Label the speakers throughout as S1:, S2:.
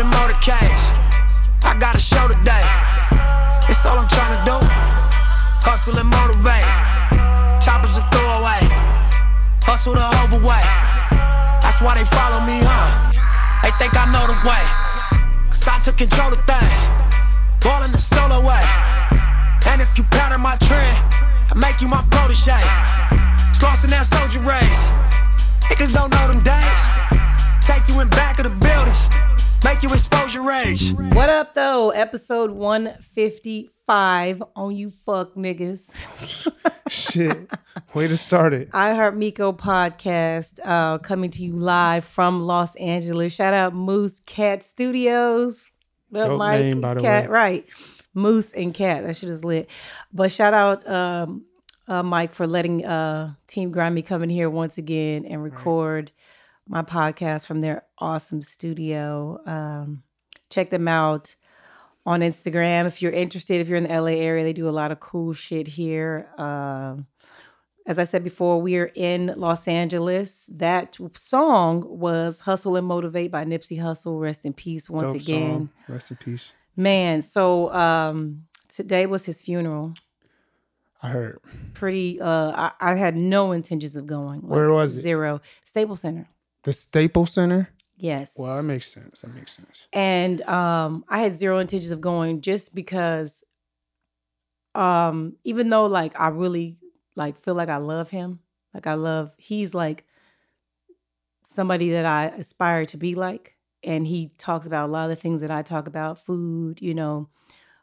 S1: In motorcades. I got a show today. It's all I'm trying to do. Hustle and motivate. Choppers a throwaway. Hustle the overweight. That's why they follow me, huh? They think I know the way. Cause I took control of things. Ballin' the solo way. And if you pattern my trend, I make you my protege. Lost in that soldier race. Niggas don't know them days. Take you in back of the buildings. Make you expose your rage.
S2: What up, though? Episode 155 on you fuck niggas.
S3: Shit. Way to start it.
S2: I Heart Miko podcast uh, coming to you live from Los Angeles. Shout out Moose Cat Studios. What
S3: Dope
S2: Mike?
S3: name, by the
S2: Cat,
S3: way.
S2: Right. Moose and Cat. That shit is lit. But shout out um, uh, Mike for letting uh, Team Grimy come in here once again and record my podcast from their awesome studio. Um, check them out on Instagram if you're interested. If you're in the LA area, they do a lot of cool shit here. Um, as I said before, we are in Los Angeles. That song was "Hustle and Motivate" by Nipsey Hussle. Rest in peace once
S3: Dope
S2: again,
S3: song. Rest in peace.
S2: man. So um, today was his funeral.
S3: I heard.
S2: Pretty. Uh, I, I had no intentions of going.
S3: Where was it?
S2: Zero. Staples Center.
S3: The Staples Center?
S2: Yes.
S3: Well, that makes sense. That makes sense.
S2: and um i had zero intentions of going just because um even though like i really like feel like i love him like i love he's like somebody that i aspire to be like and he talks about a lot of the things that i talk about food you know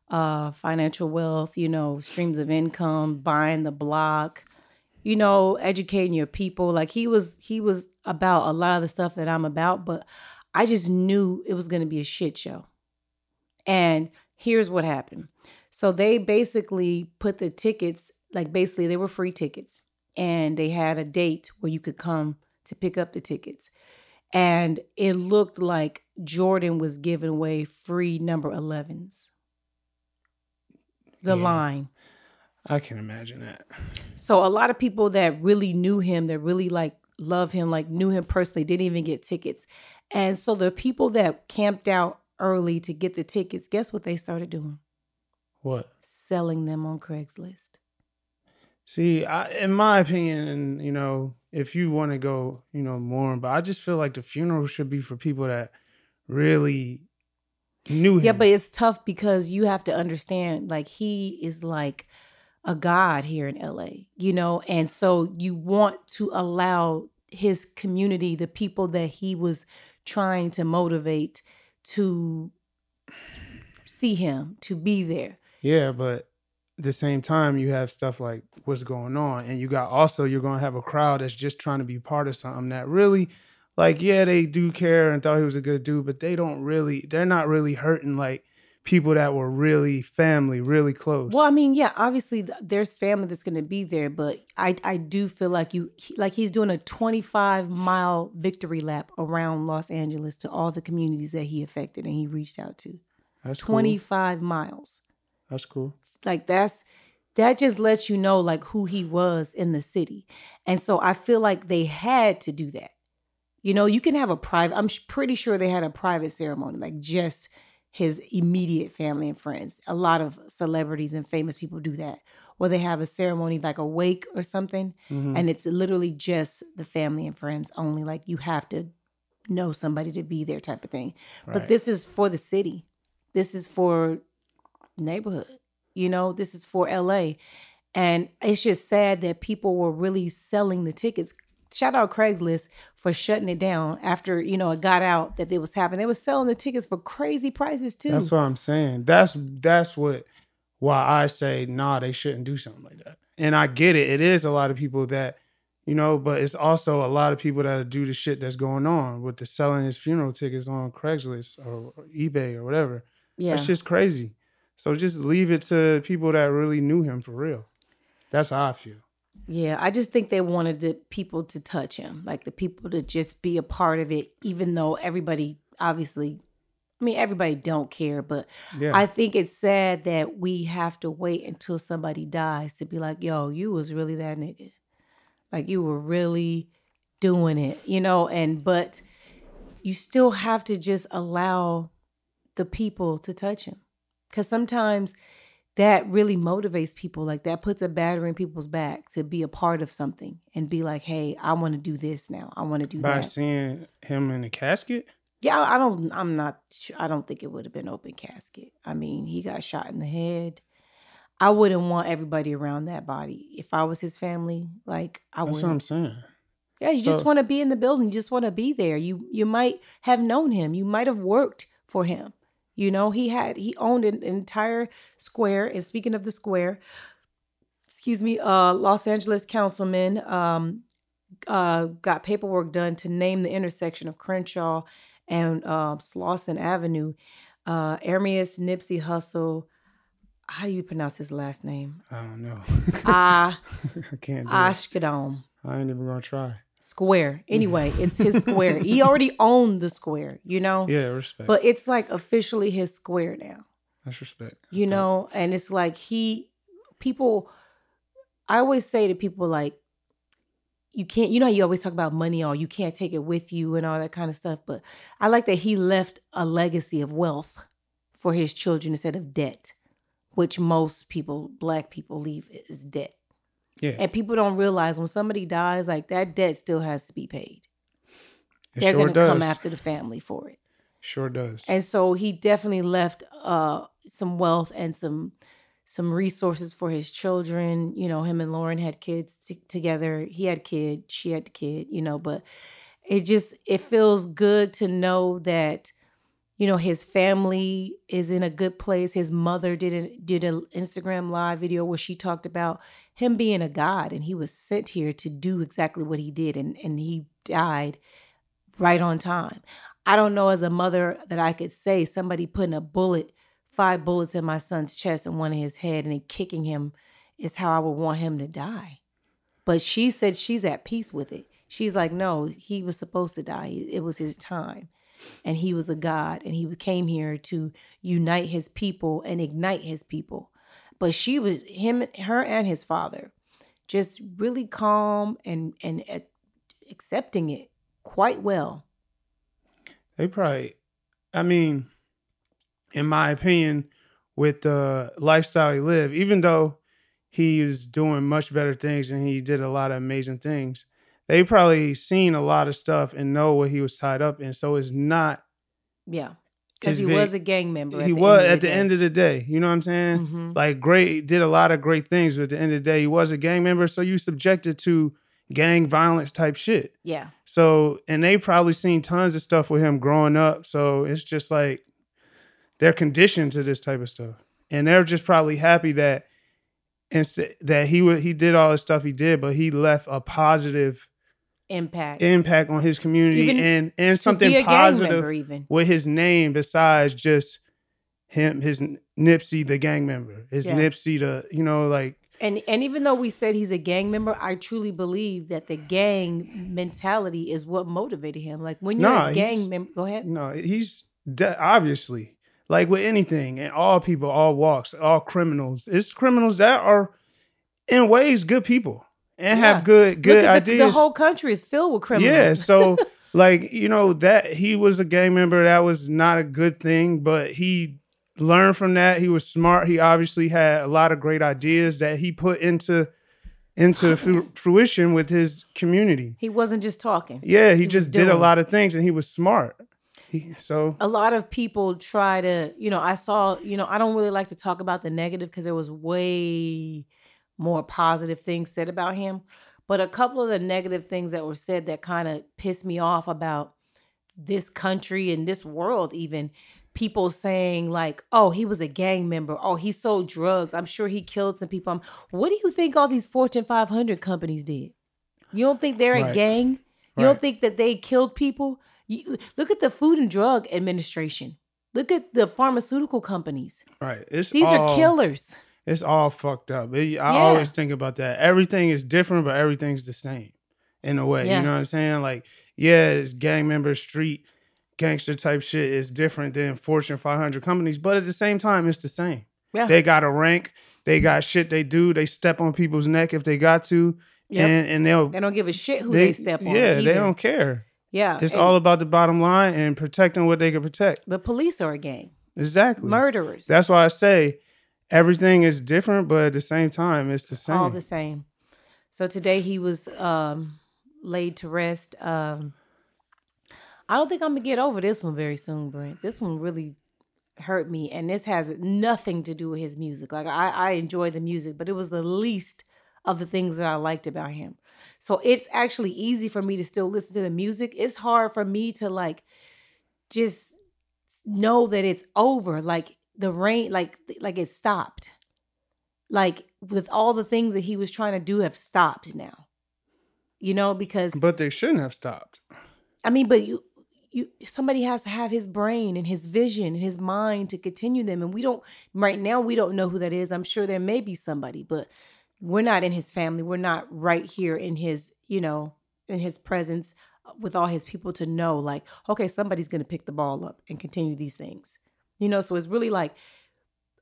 S2: uh financial wealth you know streams of income buying the block you know educating your people. Like he was he was about a lot of the stuff that i'm about but i just knew it was going to be a shit show. And here's what happened. So they basically put the tickets like basically they were free tickets and they had a date where you could come to pick up the tickets. And it looked like jordan was giving away free number 11s the
S3: Yeah.
S2: line
S3: I can imagine that.
S2: so a lot of people that really knew him, that really like love him, like knew him personally, didn't even get tickets. And so the people that camped out early to get the tickets, guess what they started doing?
S3: What?
S2: Selling them on Craigslist.
S3: See, I, in my opinion, and you know, if you want to go, you know, more, but I just feel like the funeral should be for people that really knew him.
S2: Yeah, but it's tough because you have to understand, like he is like a god here in LA, you know, and so you want to allow his community, the people that he was trying to motivate to see him, to be there.
S3: Yeah, but at the same time, you have stuff like what's going on, and you got also you're gonna have a crowd that's just trying to be part of something that really, like, yeah, they do care and thought he was a good dude, but they don't really, they're not really hurting like people that were really family, really close.
S2: Well, I mean, yeah, obviously th- there's family that's going to be there, but I I do feel like you he- like he's doing a 25 mile victory lap around Los Angeles to all the communities that he affected and he reached out to.
S3: That's cool.
S2: 25 miles.
S3: That's cool.
S2: Like that's that just lets you know like who he was in the city. And so I feel like they had to do that. You know, you can have a private I'm pretty sure they had a private ceremony like just his immediate family and friends. A lot of celebrities and famous people do that. where they have a ceremony like a wake or something
S3: Mhm.
S2: and it's literally just the family and friends only like you have to know somebody to be there type of thing. But this is for the city. This is for neighborhood. You know, this is for LA. And it's just sad that people were really selling the tickets. Shout out Craigslist for shutting it down after, you know, it got out that it was happening. They were selling the tickets for crazy prices too.
S3: That's what I'm saying. That's that's what why I say nah, they shouldn't do something like that. And I get it. It is a lot of people that, you know, but it's also a lot of people that do the shit that's going on with the selling his funeral tickets on Craigslist or eBay or whatever.
S2: yeah.
S3: That's just crazy. So just leave it to people that really knew him for real. That's how I feel.
S2: Yeah, I just think they wanted the people to touch him, like the people to just be a part of it, even though everybody obviously, I mean, everybody don't care, but
S3: Yeah.
S2: I think it's sad that we have to wait until somebody dies to be like, yo, you was really that nigga. Like you were really doing it, you know, and but you still have to just allow the people to touch him. Cause sometimes that really motivates people. Like that puts a battery in people's back to be a part of something and be like, hey, I want to do this now. I want to do
S3: By
S2: that.
S3: By seeing him in the casket?
S2: Yeah, I don't. I'm not. I don't think it would have been open casket. I mean, he got shot in the head. I wouldn't want everybody around that body. If I was his family, like I
S3: That's
S2: would.
S3: what I'm saying.
S2: Yeah, you
S3: So-
S2: just want to be in the building. You just want to be there. You you might have known him. You might have worked for him. You know, he had he owned an entire square. And speaking of the square, excuse me, uh, Los Angeles councilman um, uh, got paperwork done to name the intersection of Crenshaw and uh, Slauson Avenue. Uh, Ermias Nipsey Hussle. How do you pronounce his last name?
S3: I don't know.
S2: Ah,
S3: I can't do.
S2: Ashkadom.
S3: I ain't even gonna try.
S2: Square. Anyway, it's his square. He already owned the square, you know?
S3: Yeah, respect.
S2: But it's like officially his square now,
S3: That's respect.
S2: you
S3: That's dope.
S2: know? And it's like he, people, I always say to people, like, you can't, you know, you always talk about money or you can't take it with you and all that kind of stuff. But I like that he left a legacy of wealth for his children instead of debt, which most people, black people, leave is debt.
S3: Yeah,
S2: And people don't realize when somebody dies, like that debt still has to be paid.
S3: it
S2: they're
S3: sure
S2: going to
S3: does.
S2: come after the family for it.
S3: Sure does.
S2: And so he definitely left uh some wealth and some some resources for his children. You know, him and Lauren had kids t- together. He had a kid, she had the kid, you know, but it just it feels good to know that you know his family is in a good place. His mother did a, did an Instagram live video where she talked about him being a god and he was sent here to do exactly what he did and and he died right on time. I don't know as a mother that I could say somebody putting a bullet, five bullets in my son's chest and one in his head and then kicking him is how I would want him to die. But she said she's at peace with it. She's like, no, he was supposed to die. It was his time. And he was a God and he came here to unite his people and ignite his people. But she was him, her and his father, just really calm and and uh, accepting it quite well.
S3: They probably, I mean, in my opinion, with the lifestyle he lived, even though he is doing much better things and he did a lot of amazing things, they probably seen a lot of stuff and know what he was tied up in. So it's not,
S2: Yeah. Because he
S3: big.
S2: was a gang member.
S3: he was at the end of the day. You know what I'm saying?
S2: Mhm.
S3: Like, great, did a lot of great things, but at the end of the day, he was a gang member. So you subjected to gang violence type shit.
S2: Yeah.
S3: So, and they probably seen tons of stuff with him growing up. So it's just like they're conditioned to this type of stuff, and they're just probably happy that instead that he would he did all the stuff he did, but he left a positive
S2: Impact.
S3: impact on his community
S2: Even
S3: and and something
S2: be a gang
S3: positive
S2: even.
S3: with his name besides just him his Nipsey the gang member, his
S2: Yeah.
S3: Nipsey the you know like
S2: And and even though we said he's a gang member, I truly believe that the gang mentality is what motivated him. Like when you're
S3: Nah,
S2: a gang member, go ahead.
S3: No, he's de- obviously like with anything, and all people, all walks, all criminals. It's criminals that are, in ways, good people and
S2: Yeah.
S3: have good good
S2: Look at the,
S3: ideas.
S2: the whole country is filled with criminals.
S3: yeah, so like you know that he was a gang member. That was not a good thing, but he learned from that. He was smart. He obviously had a lot of great ideas that he put into into fruition with his community.
S2: he wasn't just talking.
S3: Yeah, he,
S2: was
S3: just did a lot of things, and he was smart. He, so
S2: a lot of people try to, you know, I saw, you know, I don't really like to talk about the negative because there was way more positive things said about him. But a couple of the negative things that were said that kind of pissed me off about this country and this world, even people saying, like, oh, he was a gang member. Oh, he sold drugs. I'm sure he killed some people. Um, what do you think all these Fortune 500 companies did? You don't think they're a gang? You don't think that they killed people? You, look at the Food and Drug Administration. Look at the pharmaceutical companies.
S3: right, it's
S2: These
S3: all,
S2: are killers.
S3: It's all fucked up. It- I
S2: Yeah.
S3: always think about that. Everything is different, but everything's the same in a way.
S2: Yeah.
S3: You know what I'm saying? Like, yeah, it's gang member, street, gangster type shit is different than Fortune 500 companies, but at the same time, it's the same.
S2: Yeah.
S3: They got a rank. They got shit they do. They step on people's neck if they got to,
S2: Yep.
S3: and and they'll
S2: They don't give a shit who they, step on.
S3: Yeah, they don't care.
S2: Yeah.
S3: It's all about the bottom line and protecting what they can protect.
S2: the police are a gang.
S3: Exactly.
S2: Murderers.
S3: That's why I say everything is different, but at the same time, it's the same.
S2: all the same. So today he was um laid to rest. Um I don't think I'm gonna get over this one very soon, Brent. This one really hurt me, and this has nothing to do with his music. Like I, I enjoy the music, but it was the least of the things that I liked about him. So it's actually easy for me to still listen to the music. It's hard for me to like just know that it's over. Like the rain, like like it stopped. Like with all the things that he was trying to do have stopped now. You know, because
S3: but they shouldn't have stopped.
S2: I mean, but you you somebody has to have his brain and his vision and his mind to continue them. And we don't right now we don't know who that is. I'm sure there may be somebody, but we're not in his family. We're not right here in his, you know, in his presence with all his people to know like, okay, somebody's gonna pick the ball up and continue these things. You know, so it's really like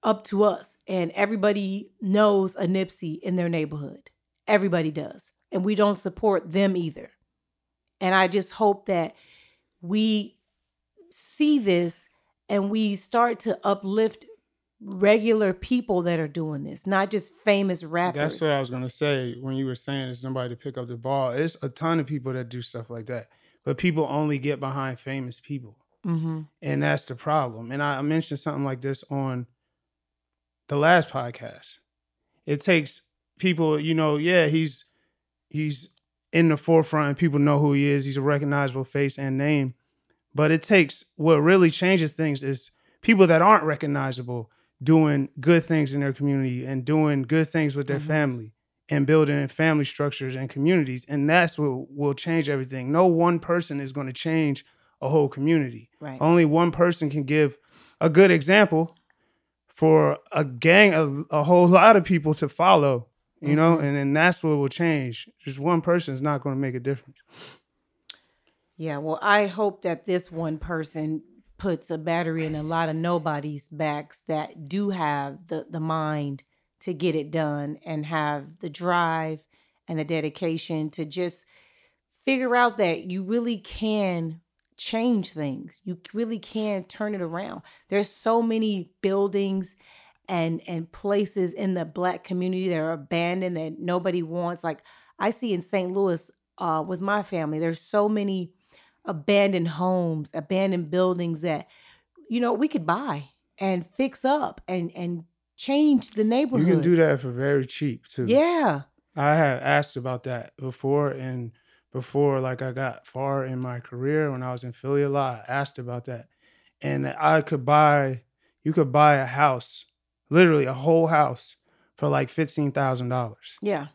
S2: up to us. And everybody knows a Nipsey in their neighborhood. Everybody does. And we don't support them either. And I just hope that we see this and we start to uplift regular people that are doing this, not just famous rappers.
S3: That's what I was gonna say when you were saying it's nobody to pick up the ball. It's a ton of people that do stuff like that, but people only get behind famous people,
S2: mm-hmm.
S3: and that's the problem. And I mentioned something like this on the last podcast. It takes people, you know, yeah, he's he's in the forefront and people know who he is. He's a recognizable face and name. But it takes what really changes things is people that aren't recognizable doing good things in their community and doing good things with their
S2: Mhm.
S3: family and building family structures and communities. And that's what will change everything. No one person is going to change a whole community.
S2: Right.
S3: Only one person can give a good example for a gang, a, a whole lot of people to follow, you know,
S2: Mhm.
S3: and then that's what will change. Just one person is not going to make a difference.
S2: Yeah, well, I hope that this one person puts a battery in a lot of nobody's backs that do have the the mind to get it done and have the drive and the dedication to just figure out that you really can change things. You really can turn it around. There's so many buildings and and places in the black community that are abandoned that nobody wants. Like I see in St. Louis uh, with my family, there's so many abandoned homes, abandoned buildings that you know we could buy and fix up and and change the neighborhood.
S3: You can do that for very cheap too.
S2: Yeah.
S3: I have asked about that before and before like I got far in my career when I was in Philly a lot, I asked about that. And I could buy you could buy a house, literally a whole house for like fifteen thousand dollars.
S2: Yeah.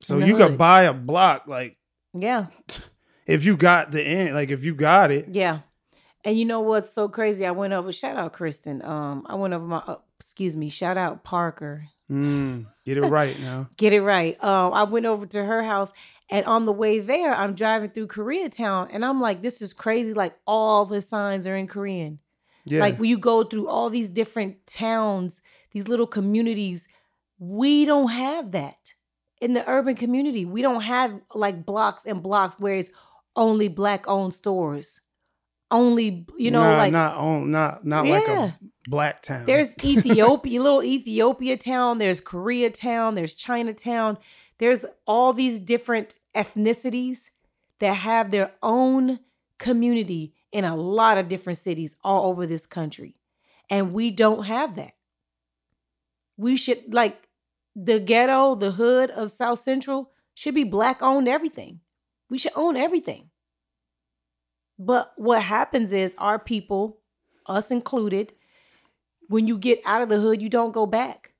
S3: So you could buy a block like
S2: Yeah.
S3: if you got the end, like if you got it.
S2: Yeah. And you know what's so crazy? I went over shout out Kristen. Um I went over my uh, excuse me, shout out Parker.
S3: Mm, get it right now.
S2: Get it right. Um, I went over to her house, and on the way there, I'm driving through Koreatown, and I'm like, "This is crazy! Like all the signs are in Korean.
S3: Yeah.
S2: Like when you go through all these different towns, these little communities, we don't have that in the urban community. We don't have like blocks and blocks where it's only black owned stores, only you know
S3: Nah,
S2: like
S3: not on not not like a black town.
S2: there's Ethiopia, little Ethiopia town, there's Koreatown, there's Chinatown. There's all these different ethnicities that have their own community in a lot of different cities all over this country. And we don't have that. We should like the ghetto, the hood of South Central should be black owned everything. We should own everything. But what happens is our people, us included, when you get out of the hood, you don't go back.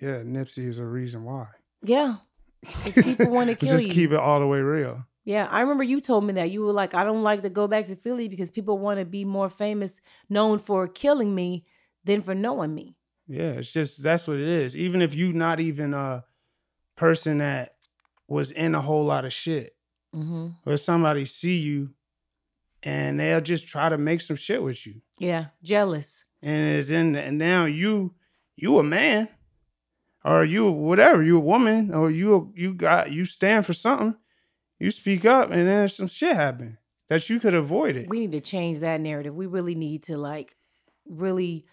S3: yeah, Nipsey is a reason why.
S2: Yeah. people want to kill
S3: Just
S2: you.
S3: keep it all the way real.
S2: Yeah, I remember you told me that you were like, I don't like to go back to Philly because people want to be more famous, known for killing me than for knowing me.
S3: Yeah, it's just that's what it is. Even if you not even a person that was in a whole lot of shit,
S2: Mm-hmm.
S3: or somebody see you and they'll just try to make some shit with you.
S2: Yeah, jealous.
S3: And it's in and now you you a man or you whatever, you a woman or you you got you stand for something You speak up, and then some shit happen that you could avoid it.
S2: We need to change that narrative. We really need to like really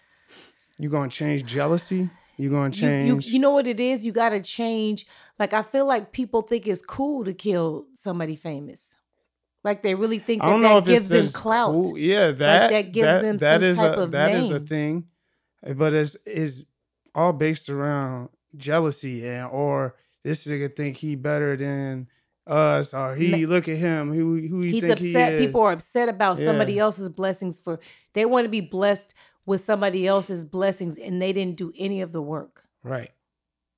S3: You gonna change jealousy? You gonna
S2: you, you,
S3: change?
S2: you know what it is? You got to change. Like I feel like people think it's cool to kill somebody famous. Like they really think that that gives them clout.
S3: cool. Yeah, that
S2: that gives
S3: that,
S2: them
S3: that is
S2: type
S3: a
S2: of
S3: that is a thing, but it's is all based around jealousy and or this nigga think he better than us or he look at him who who he
S2: He's
S3: think
S2: upset.
S3: he.
S2: People are upset about somebody else's blessings for they want to be blessed with somebody else's blessings and they didn't do any of the work.
S3: right.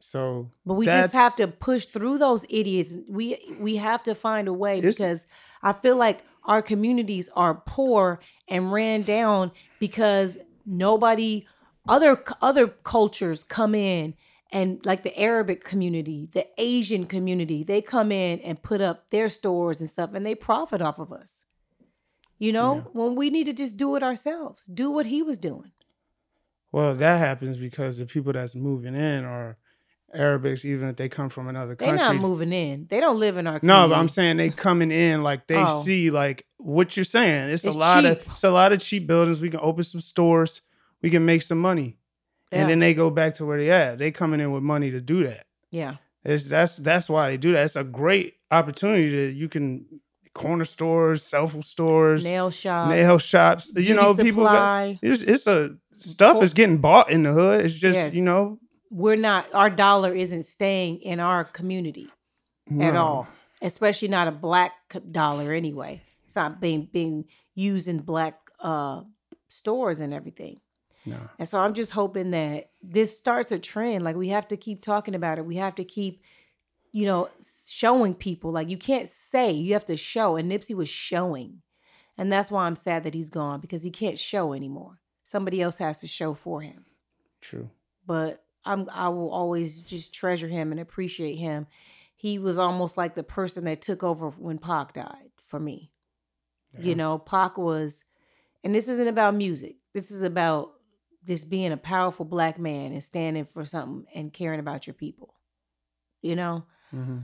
S3: So
S2: But we just have to push through those idiots. We we have to find a way because I feel like our communities are poor and ran down because nobody other other cultures come in and like the Arabic community, the Asian community, they come in and put up their stores and stuff and they profit off of us. You know, when we need to just do it ourselves. Do what he was doing.
S3: Well, that happens because the people that's moving in are Arabics, even if they come from another
S2: They're
S3: country.
S2: not moving in. They don't live in our
S3: No, but I'm saying they coming in like they
S2: Oh.
S3: see like what you're saying. It's,
S2: It's
S3: a lot
S2: cheap.
S3: of it's a lot of cheap buildings. We can open some stores. We can make some money,
S2: Yeah.
S3: and then they go back to where they at. They coming in with money to do that.
S2: yeah.
S3: It's that's that's why they do that. It's a great opportunity that you can corner stores, cell phone stores,
S2: Nail shops.
S3: nail shops. You know, people. Got, it's it's a stuff is getting bought in the hood. It's just
S2: Yes.
S3: you know
S2: we're not our dollar isn't staying in our community at all especially not a black dollar anyway it's not being being used in black uh stores and everything
S3: No.
S2: and so i'm just hoping that this starts a trend like we have to keep talking about it we have to keep you know showing people like you can't say you have to show and nipsey was showing and that's why i'm sad that he's gone because he can't show anymore somebody else has to show for him
S3: True.
S2: but I'm I will always just treasure him and appreciate him. He was almost like the person that took over when Pac died for me.
S3: Yeah.
S2: You know, Pac was and this isn't about music. This is about just being a powerful black man and standing for something and caring about your people. You know?
S3: hmm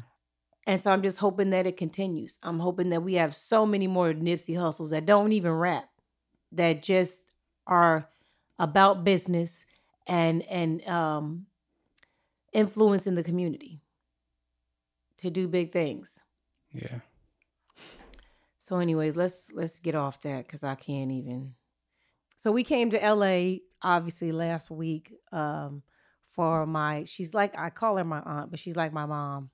S2: And so I'm just hoping that it continues. I'm hoping that we have so many more Nipsey Hussles that don't even rap, that just are about business and and um influencing the community to do big things.
S3: Yeah.
S2: So anyways, let's let's get off that cuz I can't even. So we came to LA obviously last week um for my she's like I call her my aunt, but she's like my mom.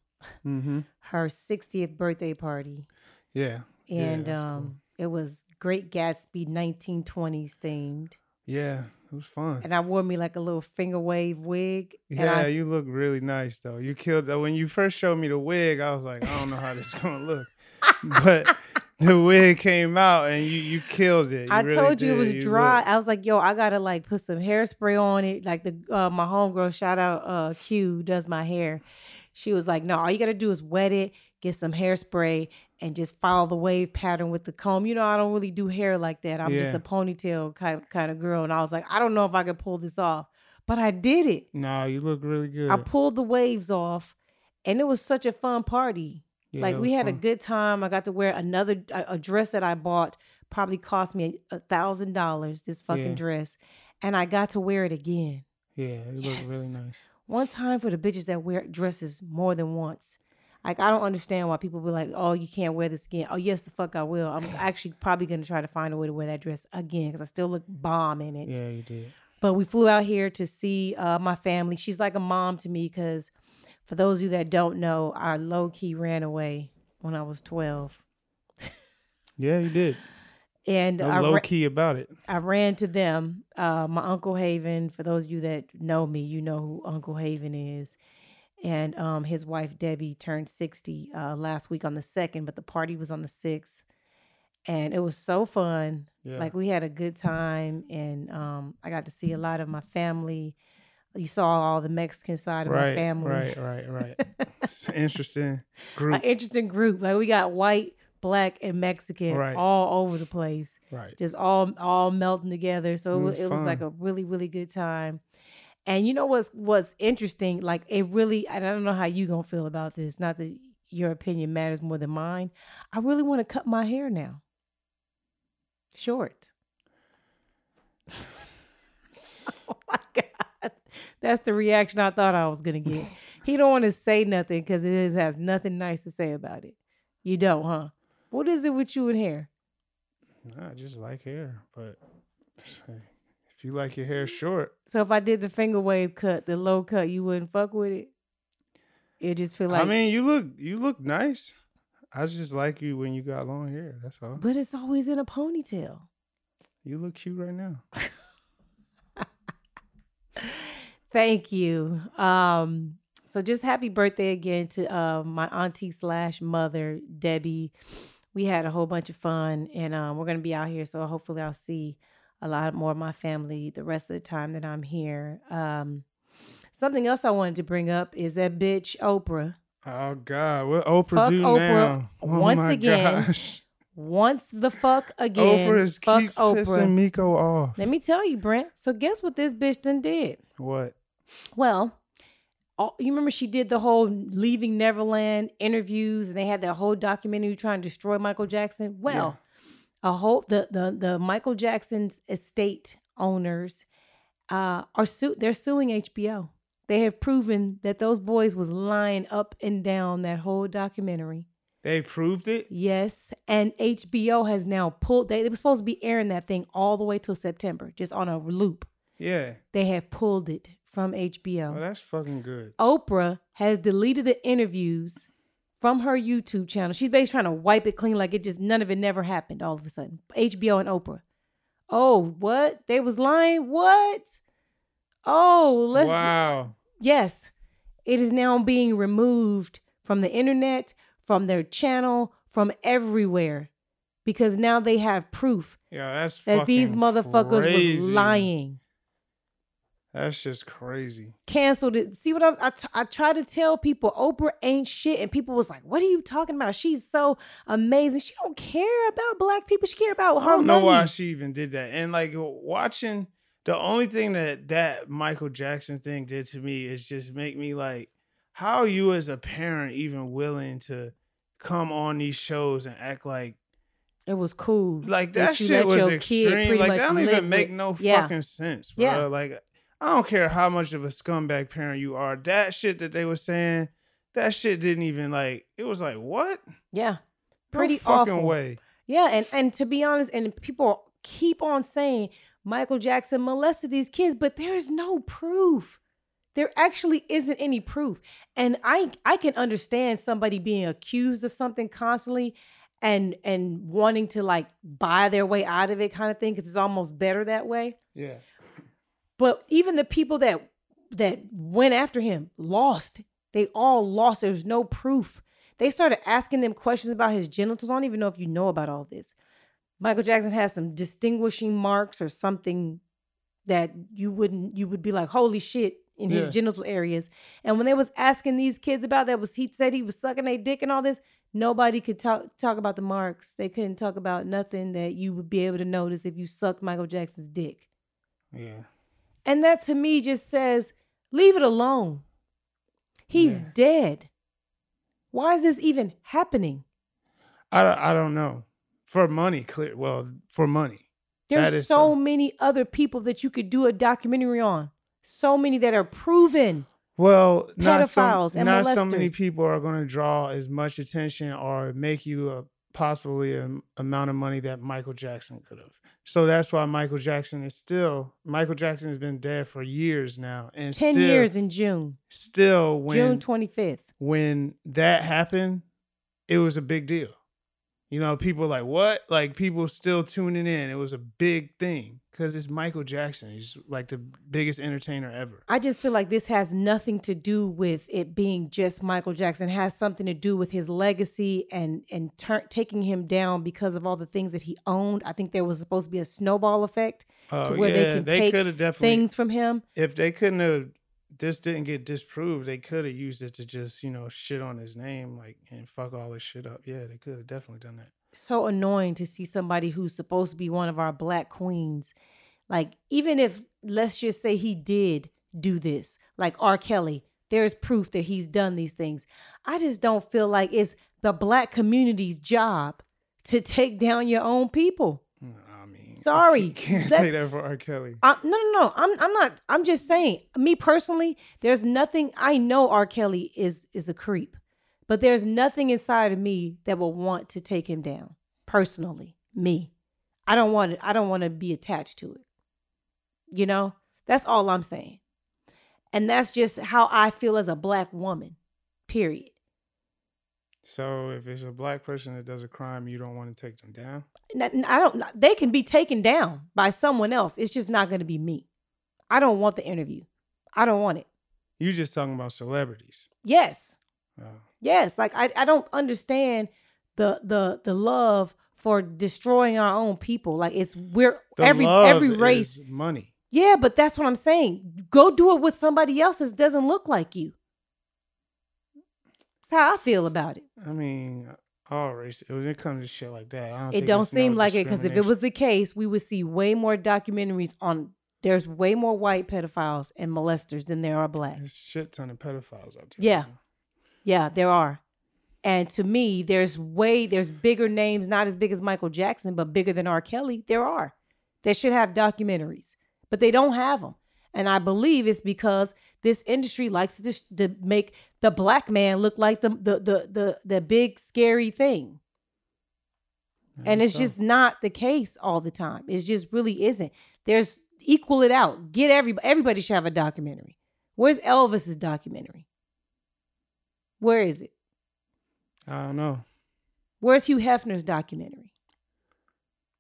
S3: Mm-hmm.
S2: Her 60th birthday party.
S3: Yeah. Yeah,
S2: and
S3: that's
S2: um
S3: cool.
S2: it was Great Gatsby 1920s themed.
S3: Yeah. It was fun.
S2: And I wore me like a little finger wave wig.
S3: Yeah,
S2: I,
S3: you look really nice though. You killed that when you first showed me the wig. I was like, I don't know how this is gonna look, but the wig came out and you you killed it. You
S2: I
S3: really
S2: told you it was
S3: You
S2: dry. I was like, yo, I gotta like put some hairspray on it. Like the uh, my homegirl, shout out uh Q, does my hair. She was like, no, all you gotta do is wet it, get some hairspray, and just follow the wave pattern with the comb. You know, I don't really do hair like that. I'm just a ponytail kind kind of girl. And I was like, I don't know if I could pull this off, but I did it.
S3: Nah, you look really good.
S2: I pulled the waves off, and it was such a fun party.
S3: Yeah,
S2: like we had a good time. I got to wear another a, a dress that I bought. Probably cost me a thousand dollars. This fucking
S3: Yeah.
S2: dress, and I got to wear it again.
S3: Yeah, it looked really nice.
S2: One time for the bitches that wear dresses more than once. Like I don't understand why people be like, "Oh, you can't wear this again." Oh, yes, the fuck I will. I'm actually probably gonna try to find a way to wear that dress again because I still look bomb in it.
S3: Yeah, you did.
S2: But we flew out here to see uh, my family. She's like a mom to me because, for those of you that don't know, I low key ran away when I was 12.
S3: Yeah, you did.
S2: And
S3: No
S2: I,
S3: low
S2: ra-
S3: key about it.
S2: I ran to them. Uh, my Uncle Haven, for those of you that know me, you know who Uncle Haven is. And um, his wife, Debbie, turned 60 uh, last week on the 2nd, but the party was on the 6th. And it was so fun.
S3: Yeah.
S2: Like we had a good time, and um, I got to see a lot of my family. You saw all the Mexican side of my family.
S3: right, right, right. it's an interesting group.
S2: An interesting group. Like we got white, black, and Mexican
S3: Right.
S2: all over the place,
S3: right.
S2: just all all melting together. So mm, it
S3: It
S2: was,
S3: was
S2: it was like a really really good time. And you know what's what's interesting? Like it really. And I don't know how you gonna feel about this. Not that your opinion matters more than mine. I really want to cut my hair now. Short. oh my God. That's the reaction I thought I was gonna get. He don't want to say nothing because it is, has nothing nice to say about it. You don't, huh? What is it with you and hair?
S3: Nah, I just like hair, but if you like your hair short,
S2: So if I did the finger wave cut, the low cut, you wouldn't fuck with it. It just feel like,
S3: I mean, you look you look nice. I just like you when you got long hair. That's all.
S2: but it's always in a ponytail.
S3: You look cute right now.
S2: Thank you. Um, so just happy birthday again to uh, my auntie slash mother, Debbie. We had a whole bunch of fun, and um, we're gonna be out here. So hopefully, I'll see a lot more of my family the rest of the time that I'm here. Um, something else I wanted to bring up is that bitch Oprah.
S3: Oh God, what Oprah
S2: Fuck
S3: do
S2: Oprah
S3: now? Oh
S2: once again.
S3: gosh.
S2: Once the fuck again,
S3: Oprah is
S2: fuck
S3: keep
S2: Oprah.
S3: pissing Miko off.
S2: Let me tell you, Brent. So guess what this bitch done did?
S3: What?
S2: Well, all, you remember she did the whole leaving Neverland interviews, and they had that whole documentary trying to destroy Michael Jackson. Well, a whole the the the Michael Jackson's estate owners uh, are su- they're suing HBO. They have proven that those boys was lying up and down that whole documentary.
S3: They proved it.
S2: Yes, and HBO has now pulled. They, they were supposed to be airing that thing all the way till September, just on a loop.
S3: Yeah.
S2: They have pulled it from HBO.
S3: Oh, that's fucking good.
S2: Oprah has deleted the interviews from her YouTube channel. She's basically trying to wipe it clean, like it just none of it never happened. All of a sudden, HBO and Oprah. Oh, what? They was lying. What? Oh, let's.
S3: wow.
S2: yes, it is now being removed from the internet, from their channel, from everywhere, because now they have proof
S3: Yeah, that's
S2: that these motherfuckers was lying.
S3: That's just crazy.
S2: canceled it. See what I'm, I, t- I try to tell people Oprah ain't shit, and people was like, "What are you talking about? She's so amazing. She don't care about black people. She care about
S3: I
S2: her
S3: don't know
S2: money."
S3: why she even did that. And like watching the only thing that that Michael Jackson thing did to me is just make me like, how are you as a parent even willing to come on these shows and act like
S2: it was cool.
S3: like
S2: that
S3: that shit was extreme. Like that don't even make
S2: with-
S3: no
S2: Yeah.
S3: fucking sense, bro.
S2: Yeah.
S3: Like I don't care how much of a scumbag parent you are. That shit that they were saying, that shit didn't even like. It was like what?
S2: Yeah,
S3: No
S2: pretty
S3: fucking
S2: awful.
S3: way.
S2: Yeah, and and to be honest, and people keep on saying Michael Jackson molested these kids, but there's no proof. There actually isn't any proof. And I I can understand somebody being accused of something constantly and and wanting to like buy their way out of it kind of thing because it's almost better that way.
S3: Yeah.
S2: But even the people that that went after him lost. They all lost. There's no proof. They started asking them questions about his genitals. I don't even know if you know about all this. Michael Jackson has some distinguishing marks or something that you wouldn't you would be like, holy shit, in his
S3: Yeah.
S2: genital areas. And when they was asking these kids about that, was he said he was sucking their dick and all this, nobody could talk talk about the marks. They couldn't talk about nothing that you would be able to notice if you sucked Michael Jackson's dick.
S3: Yeah.
S2: And that to me just says, leave it alone. He's
S3: Yeah.
S2: dead. Why is this even happening?
S3: I, don't- I don't know. For money, clear. Well, for money.
S2: There's so
S3: so.
S2: many other people that you could do a documentary on. So many that are proven.
S3: Well, not so, not so many people are going to draw as much attention or make you a possibly an amount of money that Michael Jackson could have. So that's why Michael Jackson is still Michael Jackson has been dead for years now, and
S2: 10
S3: still,
S2: years in June.
S3: Still, when
S2: June 25th.
S3: when that happened, it was a big deal. You know, people like what? Like people still tuning in. It was a big thing because it's Michael Jackson. He's like the biggest entertainer ever.
S2: I just feel like this has nothing to do with it being just Michael Jackson. It has something to do with his legacy and and tur- taking him down because of all the things that he owned. I think there was supposed to be a snowball effect
S3: Oh,
S2: to where
S3: yeah,
S2: they can
S3: they
S2: take
S3: definitely-
S2: things from him.
S3: If they couldn't have, this didn't get disproved. They could have used it to just you know shit on his name like and fuck all his shit up. Yeah, they could have definitely done that.
S2: So annoying to see somebody who's supposed to be one of our black queens. Like, even if let's just say he did do this, like R. Kelly, there's proof that he's done these things. I just don't feel like it's the black community's job to take down your own people.
S3: I mean,
S2: Sorry.
S3: you can't
S2: That-
S3: say that for R. Kelly.
S2: I, no, no, no. I'm I'm not. I'm just saying. Me personally, there's nothing. I know R. Kelly is is a creep, but there's nothing inside of me that will want to take him down. Personally, me, I don't want it. I don't want to be attached to it. You know, that's all I'm saying, and that's just how I feel as a black woman. Period.
S3: So if it's a black person that does a crime, you don't want to take them down.
S2: I don't. They can be taken down by someone else. It's just not going to be me. I don't want the interview. I don't want it.
S3: You're just talking about celebrities.
S2: Yes. Yes, like I, I don't understand the the the love for destroying our own people. Like it's we're
S3: The
S2: every every race.
S3: money.
S2: Yeah, but that's what I'm saying. Go do it with somebody else that doesn't look like you. That's how I feel about it.
S3: I mean, all race. When it comes to shit like that, I don't
S2: It don't
S3: it's no
S2: seem like it because if it was the case, we would see way more documentaries on. There's way more white pedophiles and molesters than there are black.
S3: There's shit ton of pedophiles out there.
S2: Yeah. Yeah, there are. And to me, there's way there's bigger names, not as big as Michael Jackson, but bigger than R. Kelly. There are. They should have documentaries, but they don't have them. And I believe it's because this industry likes to, to make the black man look like the the the the, the big scary thing. And it's
S3: so.
S2: just not the case all the time. It just really isn't. There's equal it out. Get everybody. Everybody should have a documentary. Where's Elvis's documentary? Where is it?
S3: I don't know.
S2: Where's Hugh Hefner's documentary?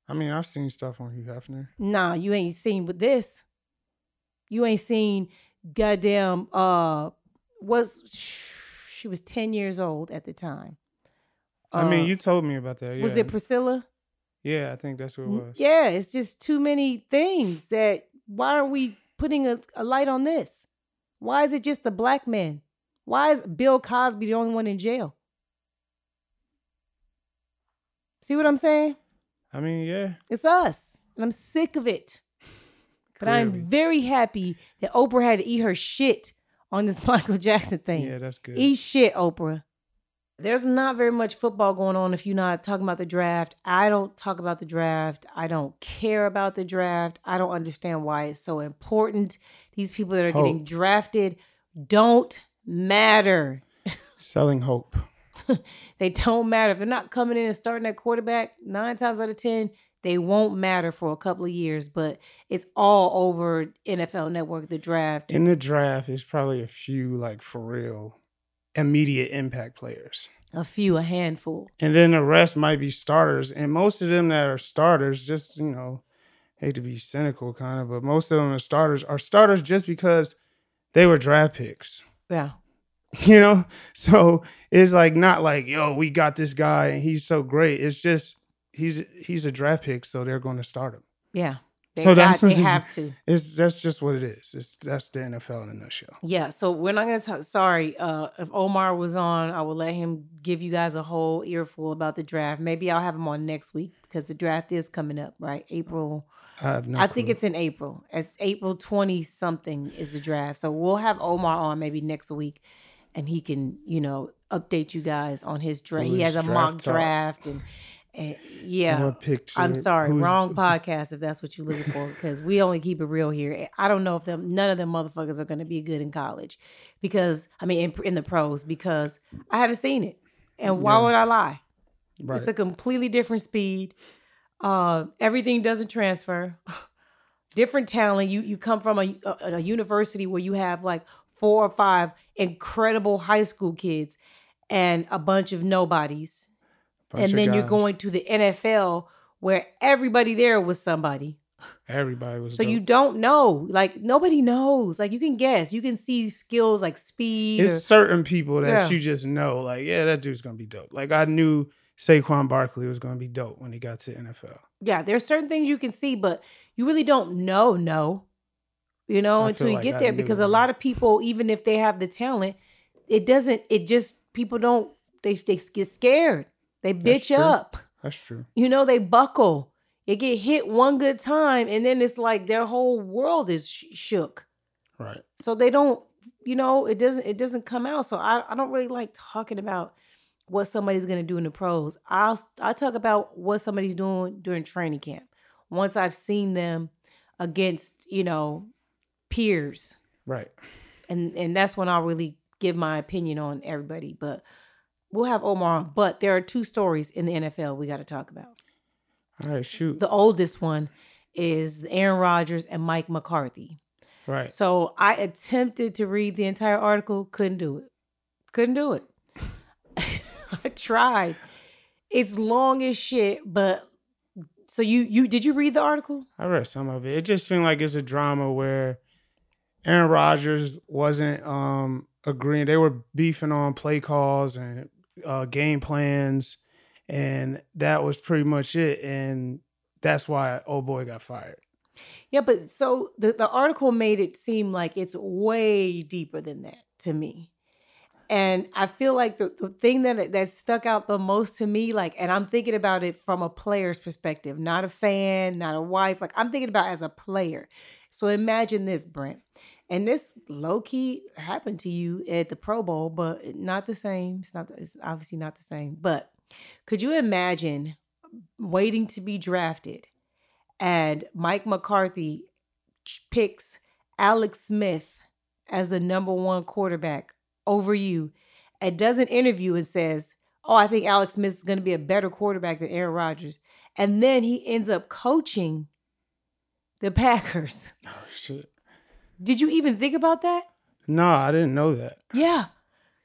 S3: I mean, I've seen stuff on Hugh Hefner.
S2: Nah, you ain't seen with this. You ain't seen goddamn uh was she was 10 years old at the time.
S3: I mean,
S2: Uh,
S3: you told me about that. Yeah.
S2: was it Priscilla?
S3: Yeah, I think that's what it was.
S2: Yeah, it's just too many things that why aren't we putting a, a light on this? Why is it just the black men? Why is Bill Cosby the only one in jail? See what I'm saying?
S3: I mean, yeah.
S2: It's us. And I'm sick of it. But I'm very happy that Oprah had to eat her shit on this Michael Jackson thing.
S3: Yeah, that's good.
S2: Eat shit, Oprah. There's not very much football going on if you're not talking about the draft. I don't talk about the draft. I don't care about the draft. I don't understand why it's so important. These people that are getting drafted don't matter.
S3: Selling hope.
S2: They don't matter. If they're not coming in and starting at quarterback, nine times out of 10, they won't matter for a couple of years. But it's all over NFL Network, the draft.
S3: In the draft, there's probably a few like for real immediate impact players.
S2: A few, a handful.
S3: And then the rest might be starters. And most of them that are starters, just, you know, hate to be cynical kind of, but most of them are starters are starters just because they were draft picks.
S2: Yeah.
S3: You know? So it's like not like, yo, we got this guy and he's so great. It's just he's he's a draft pick, so they're gonna start him.
S2: Yeah. They,
S3: So
S2: got,
S3: that's
S2: they have to.
S3: It's that's just what it is. It's that's the NFL in a nutshell.
S2: Yeah, so we're not gonna talk. Sorry, uh, if Omar was on, I will let him give you guys a whole earful about the draft. Maybe I'll have him on next week because the draft is coming up, right? April.
S3: I have no
S2: I think it's in April. It's April twenty something is the draft. So we'll have Omar on maybe next week, and he can you know update you guys on his draft. He has a mock
S3: draft talk.
S2: draft and. And yeah, I'm sorry,
S3: who's-
S2: wrong podcast if that's what you're looking for, because we only keep it real here. I don't know if them none of them motherfuckers are going to be good in college, because I mean in, in the pros, because I haven't seen it, and why
S3: Yeah.
S2: would I lie?
S3: Right.
S2: It's a completely different speed. Uh, everything doesn't transfer. different talent. You you come from a, a a university where you have like four or five incredible high school kids and a bunch of nobodies
S3: Bunch
S2: and
S3: of
S2: then you're going to the NFL where everybody there was somebody.
S3: Everybody was.
S2: So you don't know. Like nobody knows. Like you can guess. You can see skills like speed.
S3: It's
S2: or-
S3: certain people that
S2: Yeah.
S3: you just know, like, yeah, that dude's gonna be dope. Like I knew Saquon Barkley was gonna be dope when he got to NFL.
S2: yeah, there's certain things you can see, but you really don't know, no. You know,
S3: I
S2: until you
S3: like
S2: get
S3: I
S2: there because a lot of people, even if they have the talent, it doesn't, it just people don't they they get scared. They bitch
S3: true.
S2: up.
S3: That's true.
S2: You know, they buckle. They get hit one good time, and then it's like their whole world is sh- shook.
S3: Right.
S2: So they don't, you know, it doesn't it doesn't come out. So I, I don't really like talking about what somebody's gonna do in the pros. I'll I talk about what somebody's doing during training camp. Once I've seen them against, you know, peers.
S3: Right.
S2: And and that's when I'll really give my opinion on everybody. But we'll have Omar on. But there are two stories in the NFL we got to talk about.
S3: All right, shoot.
S2: The oldest one is Aaron Rodgers and Mike McCarthy.
S3: right.
S2: So I attempted to read the entire article, couldn't do it. Couldn't do it. I tried. It's long as shit, but so you you did you read the article?
S3: I read some of it. It just seemed like it's a drama where Aaron Rodgers wasn't um agreeing. They were beefing on play calls and uh, game plans, and that was pretty much it. And that's why old boy got fired.
S2: Yeah, but so the, the article made it seem like it's way deeper than that to me. And I feel like the, the thing that that stuck out the most to me, like, and I'm thinking about it from a player's perspective, not a fan, not a wife. Like, I'm thinking about as a player. So imagine this, Brent. And this low key happened to you at the Pro Bowl, but not the same. It's not. It's obviously not the same. But could you imagine waiting to be drafted, and Mike McCarthy picks Alex Smith as the number one quarterback over you, and does an interview and says, "Oh, I think Alex Smith is going to be a better quarterback than Aaron Rodgers," and then he ends up coaching the Packers.
S3: Oh shit.
S2: Did you even think about that?
S3: No, I didn't know that.
S2: Yeah.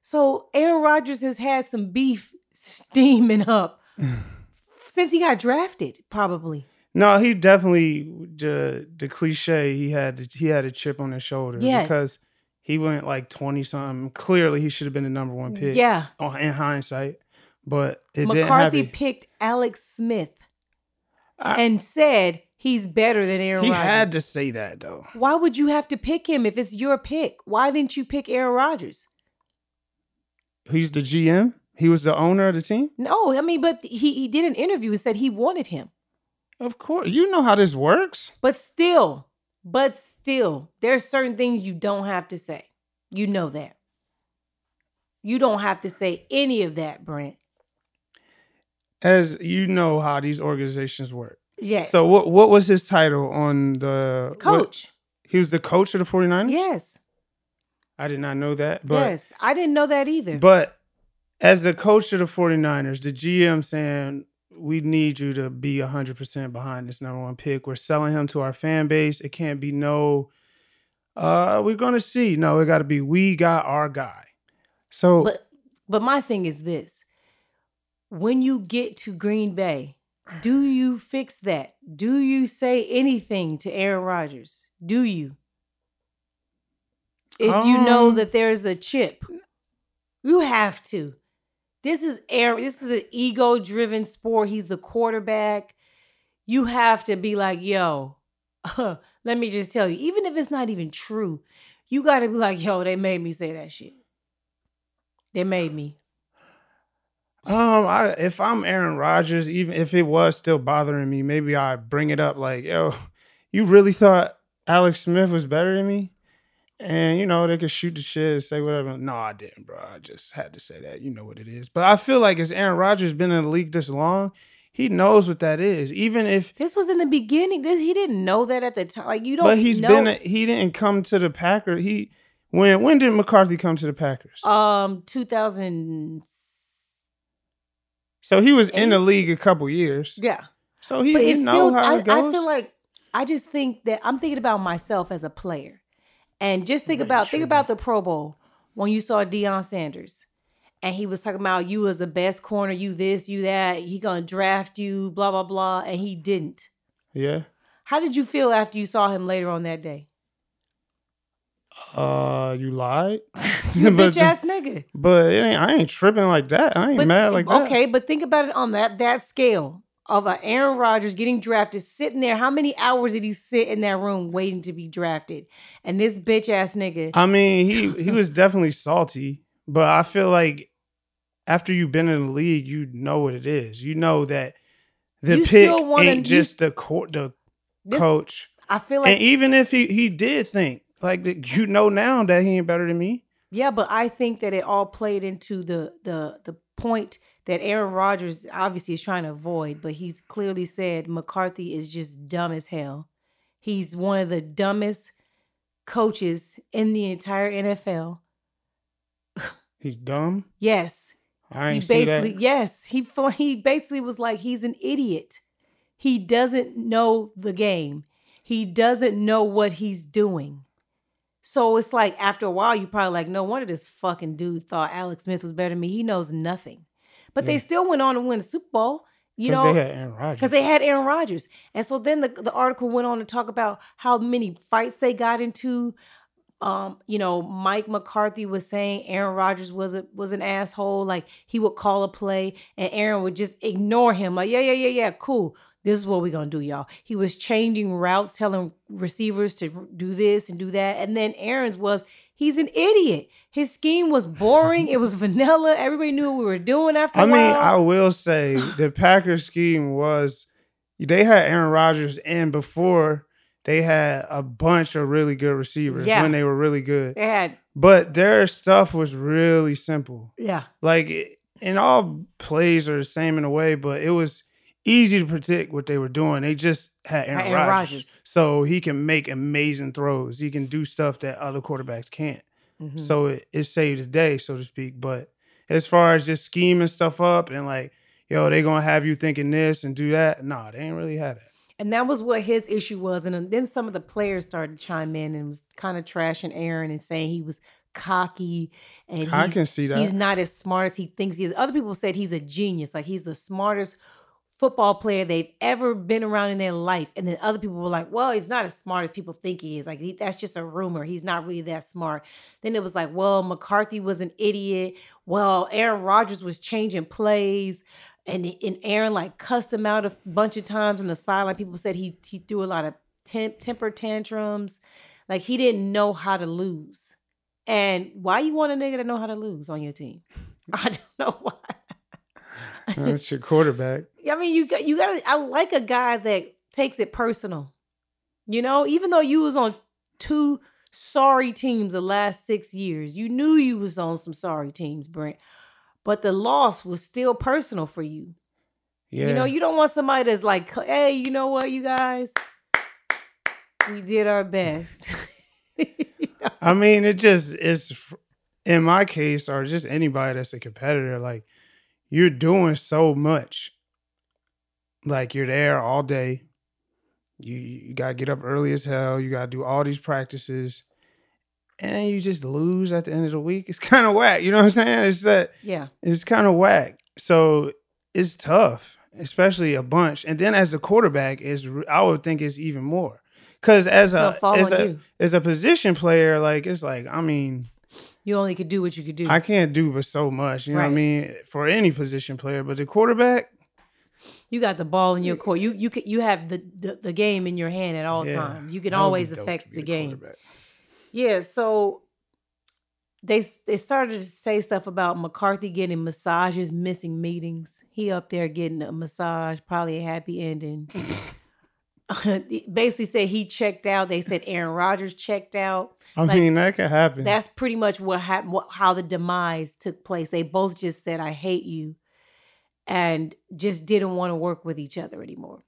S2: So Aaron Rodgers has had some beef steaming up since he got drafted, probably.
S3: No, he definitely the the cliche. He had he had a chip on his shoulder
S2: Yes.
S3: because he went like twenty something. Clearly, he should have been the number one pick.
S2: Yeah.
S3: in hindsight, but
S2: McCarthy picked Alex Smith
S3: I-
S2: and said he's better than Aaron
S3: He
S2: Rodgers.
S3: had to say that though.
S2: Why would you have to pick him if it's your pick? Why didn't you pick Aaron Rodgers?
S3: He's the GM. He was the owner of the team.
S2: No, I mean, but he, he did an interview and said he wanted him.
S3: Of course, you know how this works.
S2: But still, but still, there's certain things you don't have to say. You know that. You don't have to say any of that, Brent.
S3: As you know how these organizations work.
S2: Yes.
S3: So what what was his title on the what-
S2: coach?
S3: he was the coach of the 49ers?
S2: Yes.
S3: I did not know that. But
S2: yes. I didn't know that either.
S3: But as the coach of the 49ers, the GM saying, we need you to be 100% behind this number one pick. We're selling him to our fan base. It can't be no, uh, we're going to see. No, it got to be, we got our guy. So,
S2: But but my thing is this. When you get to Green Bay, do you fix that? Do you say anything to Aaron Rodgers? Do you? If you know
S3: Um,
S2: that there's a chip, you have to. This is Aaron. This is an ego-driven sport. He's the quarterback. You have to be like, yo, let me just tell you, even if it's not even true, you got to be like, yo, they made me say that shit. They made me.
S3: um, I, if I'm Aaron Rodgers, even if it was still bothering me, maybe I bring it up like, yo, you really thought Alex Smith was better than me? And you know, they could shoot the shit say whatever. No, I didn't, bro. I just had to say that. You know what it is. But I feel like as Aaron Rodgers been in the league this long, he knows what that is. Even if
S2: This was in the beginning. This he didn't know that at the time. Like you don't.
S3: but he's
S2: know.
S3: been a, he didn't come to the Packers. He when when did McCarthy come to the Packers?
S2: um 2000.
S3: so he was in the league a couple years.
S2: Yeah,
S3: So he,
S2: but
S3: he know
S2: still.
S3: how
S2: I,
S3: it goes.
S2: I feel like I just think that I'm thinking about myself as a player, and just think about think about the Pro Bowl when you saw Deion Sanders. And he was talking about you as the best corner, you this, you that. He gonna draft you, blah blah blah, and he didn't.
S3: yeah.
S2: How did you feel after you saw him later on that day?
S3: Uh, you lied.
S2: You
S3: but
S2: bitch ass nigga.
S3: but ain't, I ain't tripping like that. I ain't mad like that.
S2: Okay, but think about it on that that scale of a Aaron Rodgers getting drafted, sitting there. How many hours did he sit in that room waiting to be drafted? And this bitch ass nigga.
S3: I mean, he he was definitely salty, but I feel like after you've been in the league, you know what it is. You know that the
S2: You
S3: pick
S2: wanna-
S3: ain't
S2: you-
S3: just the court, the
S2: this,
S3: coach.
S2: I feel like
S3: and even if he he did think like you know now that he ain't better than me.
S2: Yeah, but I think that it all played into the the the point that Aaron Rodgers obviously is trying to avoid, but he's clearly said McCarthy is just dumb as hell. He's one of the dumbest coaches in the entire NFL.
S3: He's dumb.
S2: Yes.
S3: I
S2: He
S3: ain't see
S2: basically
S3: that.
S2: yes, he he basically was like he's an idiot. He doesn't know the game. He doesn't know what he's doing. So it's like after a while, you probably like, no wonder this fucking dude thought Alex Smith was better than me. He knows nothing. But they
S3: Yeah.
S2: still went on to win the Super Bowl. You know,
S3: they had Aaron Rodgers.
S2: because they had Aaron Rodgers. And so then the, the article went on to talk about how many fights they got into. Um, you know, Mike McCarthy was saying Aaron Rodgers was a was an asshole. Like he would call a play and Aaron would just ignore him. Like, yeah, yeah, yeah, yeah, cool. This is what we're gonna do, y'all. He was changing routes, telling receivers to do this and do that. And then Aaron's was he's an idiot. His scheme was boring. it was vanilla. Everybody knew what we were doing after
S3: I mean. I will say the Packers scheme was they had Aaron Rodgers and before they had a bunch of really good receivers
S2: Yeah.
S3: when they were really good.
S2: they had
S3: But their stuff was really simple.
S2: yeah.
S3: Like and all plays are the same in a way, but it was easy to predict what they were doing. They just had Aaron,
S2: Aaron
S3: Rodgers. So he can make amazing throws. He can do stuff that other quarterbacks can't.
S2: Mhm.
S3: So it, it saved the day, so to speak. But as far as just scheming stuff up and like, yo, they gonna have you thinking this and do that. Nah, they ain't really had that.
S2: And that was what his issue was. And then some of the players started to chime in and was kind of trashing Aaron and saying he was cocky and
S3: I can see that.
S2: he's not as smart as he thinks he is. Other people said he's a genius, like he's the smartest football player they've ever been around in their life. And then other people were like, well, he's not as smart as people think he is. Like he, that's just a rumor. He's not really that smart. Then it was like, well, McCarthy was an idiot. Well, Aaron Rodgers was changing plays. And, and Aaron like cussed him out a bunch of times on the sideline. People said he he threw a lot of temp, temper tantrums. Like he didn't know how to lose. And why you want a nigga to know how to lose on your team? I don't know why.
S3: That's your quarterback.
S2: I mean, you got you got. I like a guy that takes it personal. You know, even though you was on two sorry teams the last six years, you knew you was on some sorry teams, Brent. But the loss was still personal for you.
S3: Yeah.
S2: You know, you don't want somebody that's like, hey, you know what, you guys, we did our best. You know?
S3: I mean, it just is in my case, or just anybody that's a competitor, like you're doing so much. Like you're there all day. You you gotta get up early as hell. You gotta do all these practices. And you just lose at the end of the week. It's kind of whack. You know what I'm saying? It's that
S2: Yeah.
S3: it's kind of whack. So it's tough, especially a bunch. And then as the quarterback is, I would think it's even more. Because as a as a
S2: you.
S3: as a position player, like it's like I mean,
S2: You only could do what you could do.
S3: I can't do but so much. You know what I mean for any position player, but the quarterback,
S2: You got the ball in your court. You you you have the, the the game in your hand at all
S3: yeah,
S2: times. You can
S3: that would be
S2: always affect the game. Yeah, so they they started to say stuff about McCarthy getting massages, missing meetings. He up there getting a massage, probably a happy ending. Basically said he checked out. They said Aaron Rodgers checked out.
S3: I
S2: Like,
S3: mean, that could happen.
S2: That's pretty much what happened. What, how the demise took place. They both just said, "I hate you," and just didn't want to work with each other anymore.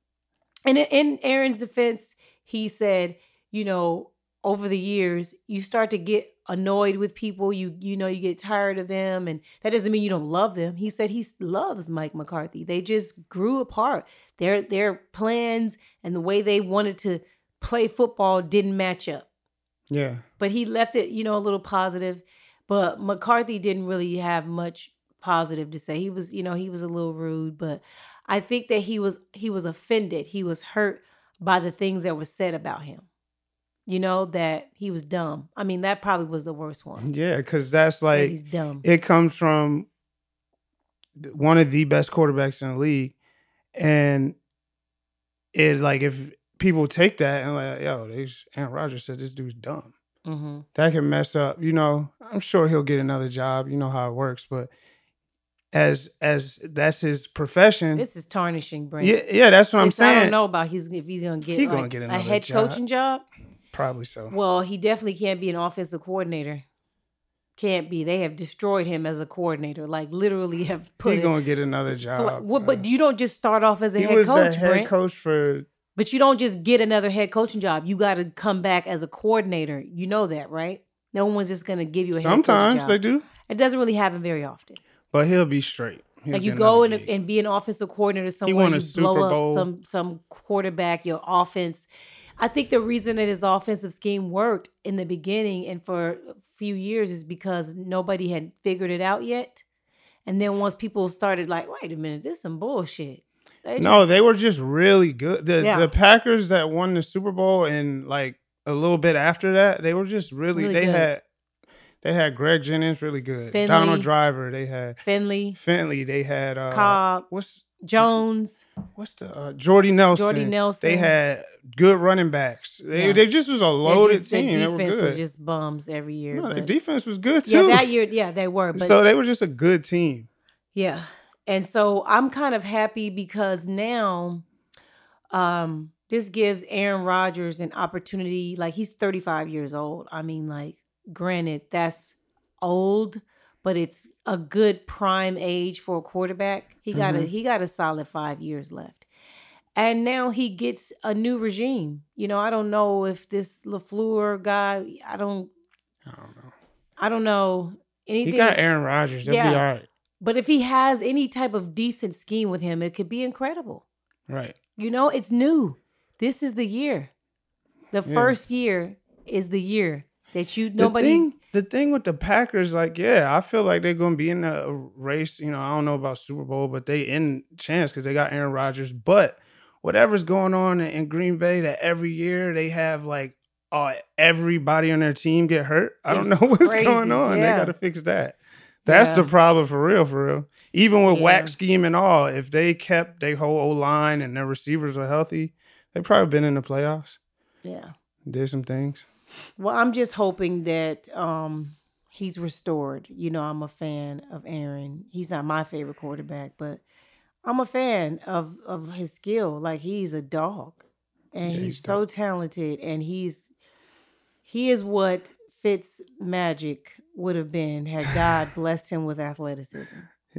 S2: And in- Aaron's defense, he said, "You know, over the years, you start to get annoyed with people. You you know, you get tired of them, and that doesn't mean you don't love them." He said he loves Mike McCarthy. They just grew apart. Their their plans and the way they wanted to play football didn't match up
S3: yeah.
S2: but he left it, you know, a little positive. But McCarthy didn't really have much positive to say. He was, you know, he was a little rude, but I think that he was he was offended. He was hurt by the things that were said about him. You know, that he was dumb. I mean, that probably was the worst one.
S3: Yeah, because that's
S2: that
S3: like
S2: he's dumb.
S3: it comes from one of the best quarterbacks in the league, and it like if people take that and like, yo, they, Aaron Rodgers said this dude's dumb.
S2: hmm
S3: That can mess up. You know, I'm sure he'll get another job. You know how it works, but as as that's his profession.
S2: This is tarnishing, Brent.
S3: yeah, yeah, that's what I'm
S2: This I
S3: saying.
S2: don't know about he's if he's gonna get
S3: He
S2: like
S3: gonna get
S2: a head
S3: job.
S2: coaching job.
S3: Probably so.
S2: Well, he definitely can't be an offensive coordinator. Can't be. They have destroyed him as a coordinator. Like literally have put.
S3: He
S2: him-
S3: gonna get another job.
S2: What, but you don't just start off as a
S3: he
S2: head
S3: was
S2: coach,
S3: the head
S2: Brent.
S3: coach for
S2: But you don't just get another head coaching job. You got to come back as a coordinator. You know that, right? No one's just going to give you a head coaching
S3: sometimes they do,
S2: It doesn't really happen very often.
S3: But he'll be straight. He'll
S2: like you go and, and be an offensive coordinator somewhere,
S3: won a
S2: you
S3: Super
S2: blow up
S3: Bowl.
S2: some some quarterback, your offense. I think the reason that his offensive scheme worked in the beginning and for a few years is because nobody had figured it out yet. And then once people started like, wait a minute, this is some bullshit. They
S3: no,
S2: just-
S3: they were just really good. The
S2: Yeah.
S3: the Packers that won the Super Bowl and like a little bit after that, they were just really,
S2: Really
S3: they
S2: good.
S3: had they had Greg Jennings really good.
S2: Finley.
S3: Donald Driver, they had
S2: Finley,
S3: Finley, they had uh
S2: Cobb,
S3: what's
S2: Jones.
S3: what's the uh, Jordy Nelson.
S2: Jordy Nelson.
S3: They had good running backs. They
S2: Yeah.
S3: they just was a loaded
S2: just- their
S3: team. They were
S2: defense was just bums every year.
S3: no, their defense was good
S2: yeah,
S3: too.
S2: that year, yeah, they were. But
S3: so they were just a good team.
S2: Yeah. And so I'm kind of happy because now um this gives Aaron Rodgers an opportunity like he's 35 years old. I mean like granted that's old, but it's a good prime age for a quarterback. He got a
S3: Mhm.
S2: he got a solid 5 years left. And now he gets a new regime. You know, I don't know if this LaFleur guy, I don't
S3: I don't know.
S2: I don't know anything.
S3: He got Aaron Rodgers. They'll be
S2: Yeah.
S3: all right.
S2: But if he has any type of decent scheme with him, it could be incredible.
S3: Right.
S2: You know, it's new. This is the year. The
S3: Yeah.
S2: first year is the year that you
S3: The
S2: nobody
S3: thing, the thing with the Packers, like, yeah, I feel like they're gonna be in the race. You know, I don't know about Super Bowl, but they in chance because they got Aaron Rodgers. But whatever's going on in, Green Bay, that every year they have like uh, everybody on their team get hurt. I don't know what's
S2: crazy,
S3: going on.
S2: yeah.
S3: They got to fix that. That's the problem for real, for real. Even with
S2: Yeah.
S3: whack scheme and all, if they kept their whole O line and their receivers were healthy, they probably been in the playoffs.
S2: Yeah.
S3: Did some things.
S2: Well, I'm just hoping that um he's restored. You know, I'm a fan of Aaron. He's not my favorite quarterback, but I'm a fan of of his skill. Like he's a dog. And
S3: Yeah,
S2: he's
S3: he's
S2: so talented and he's he is what Fitz Magic would have been had God blessed him with athleticism.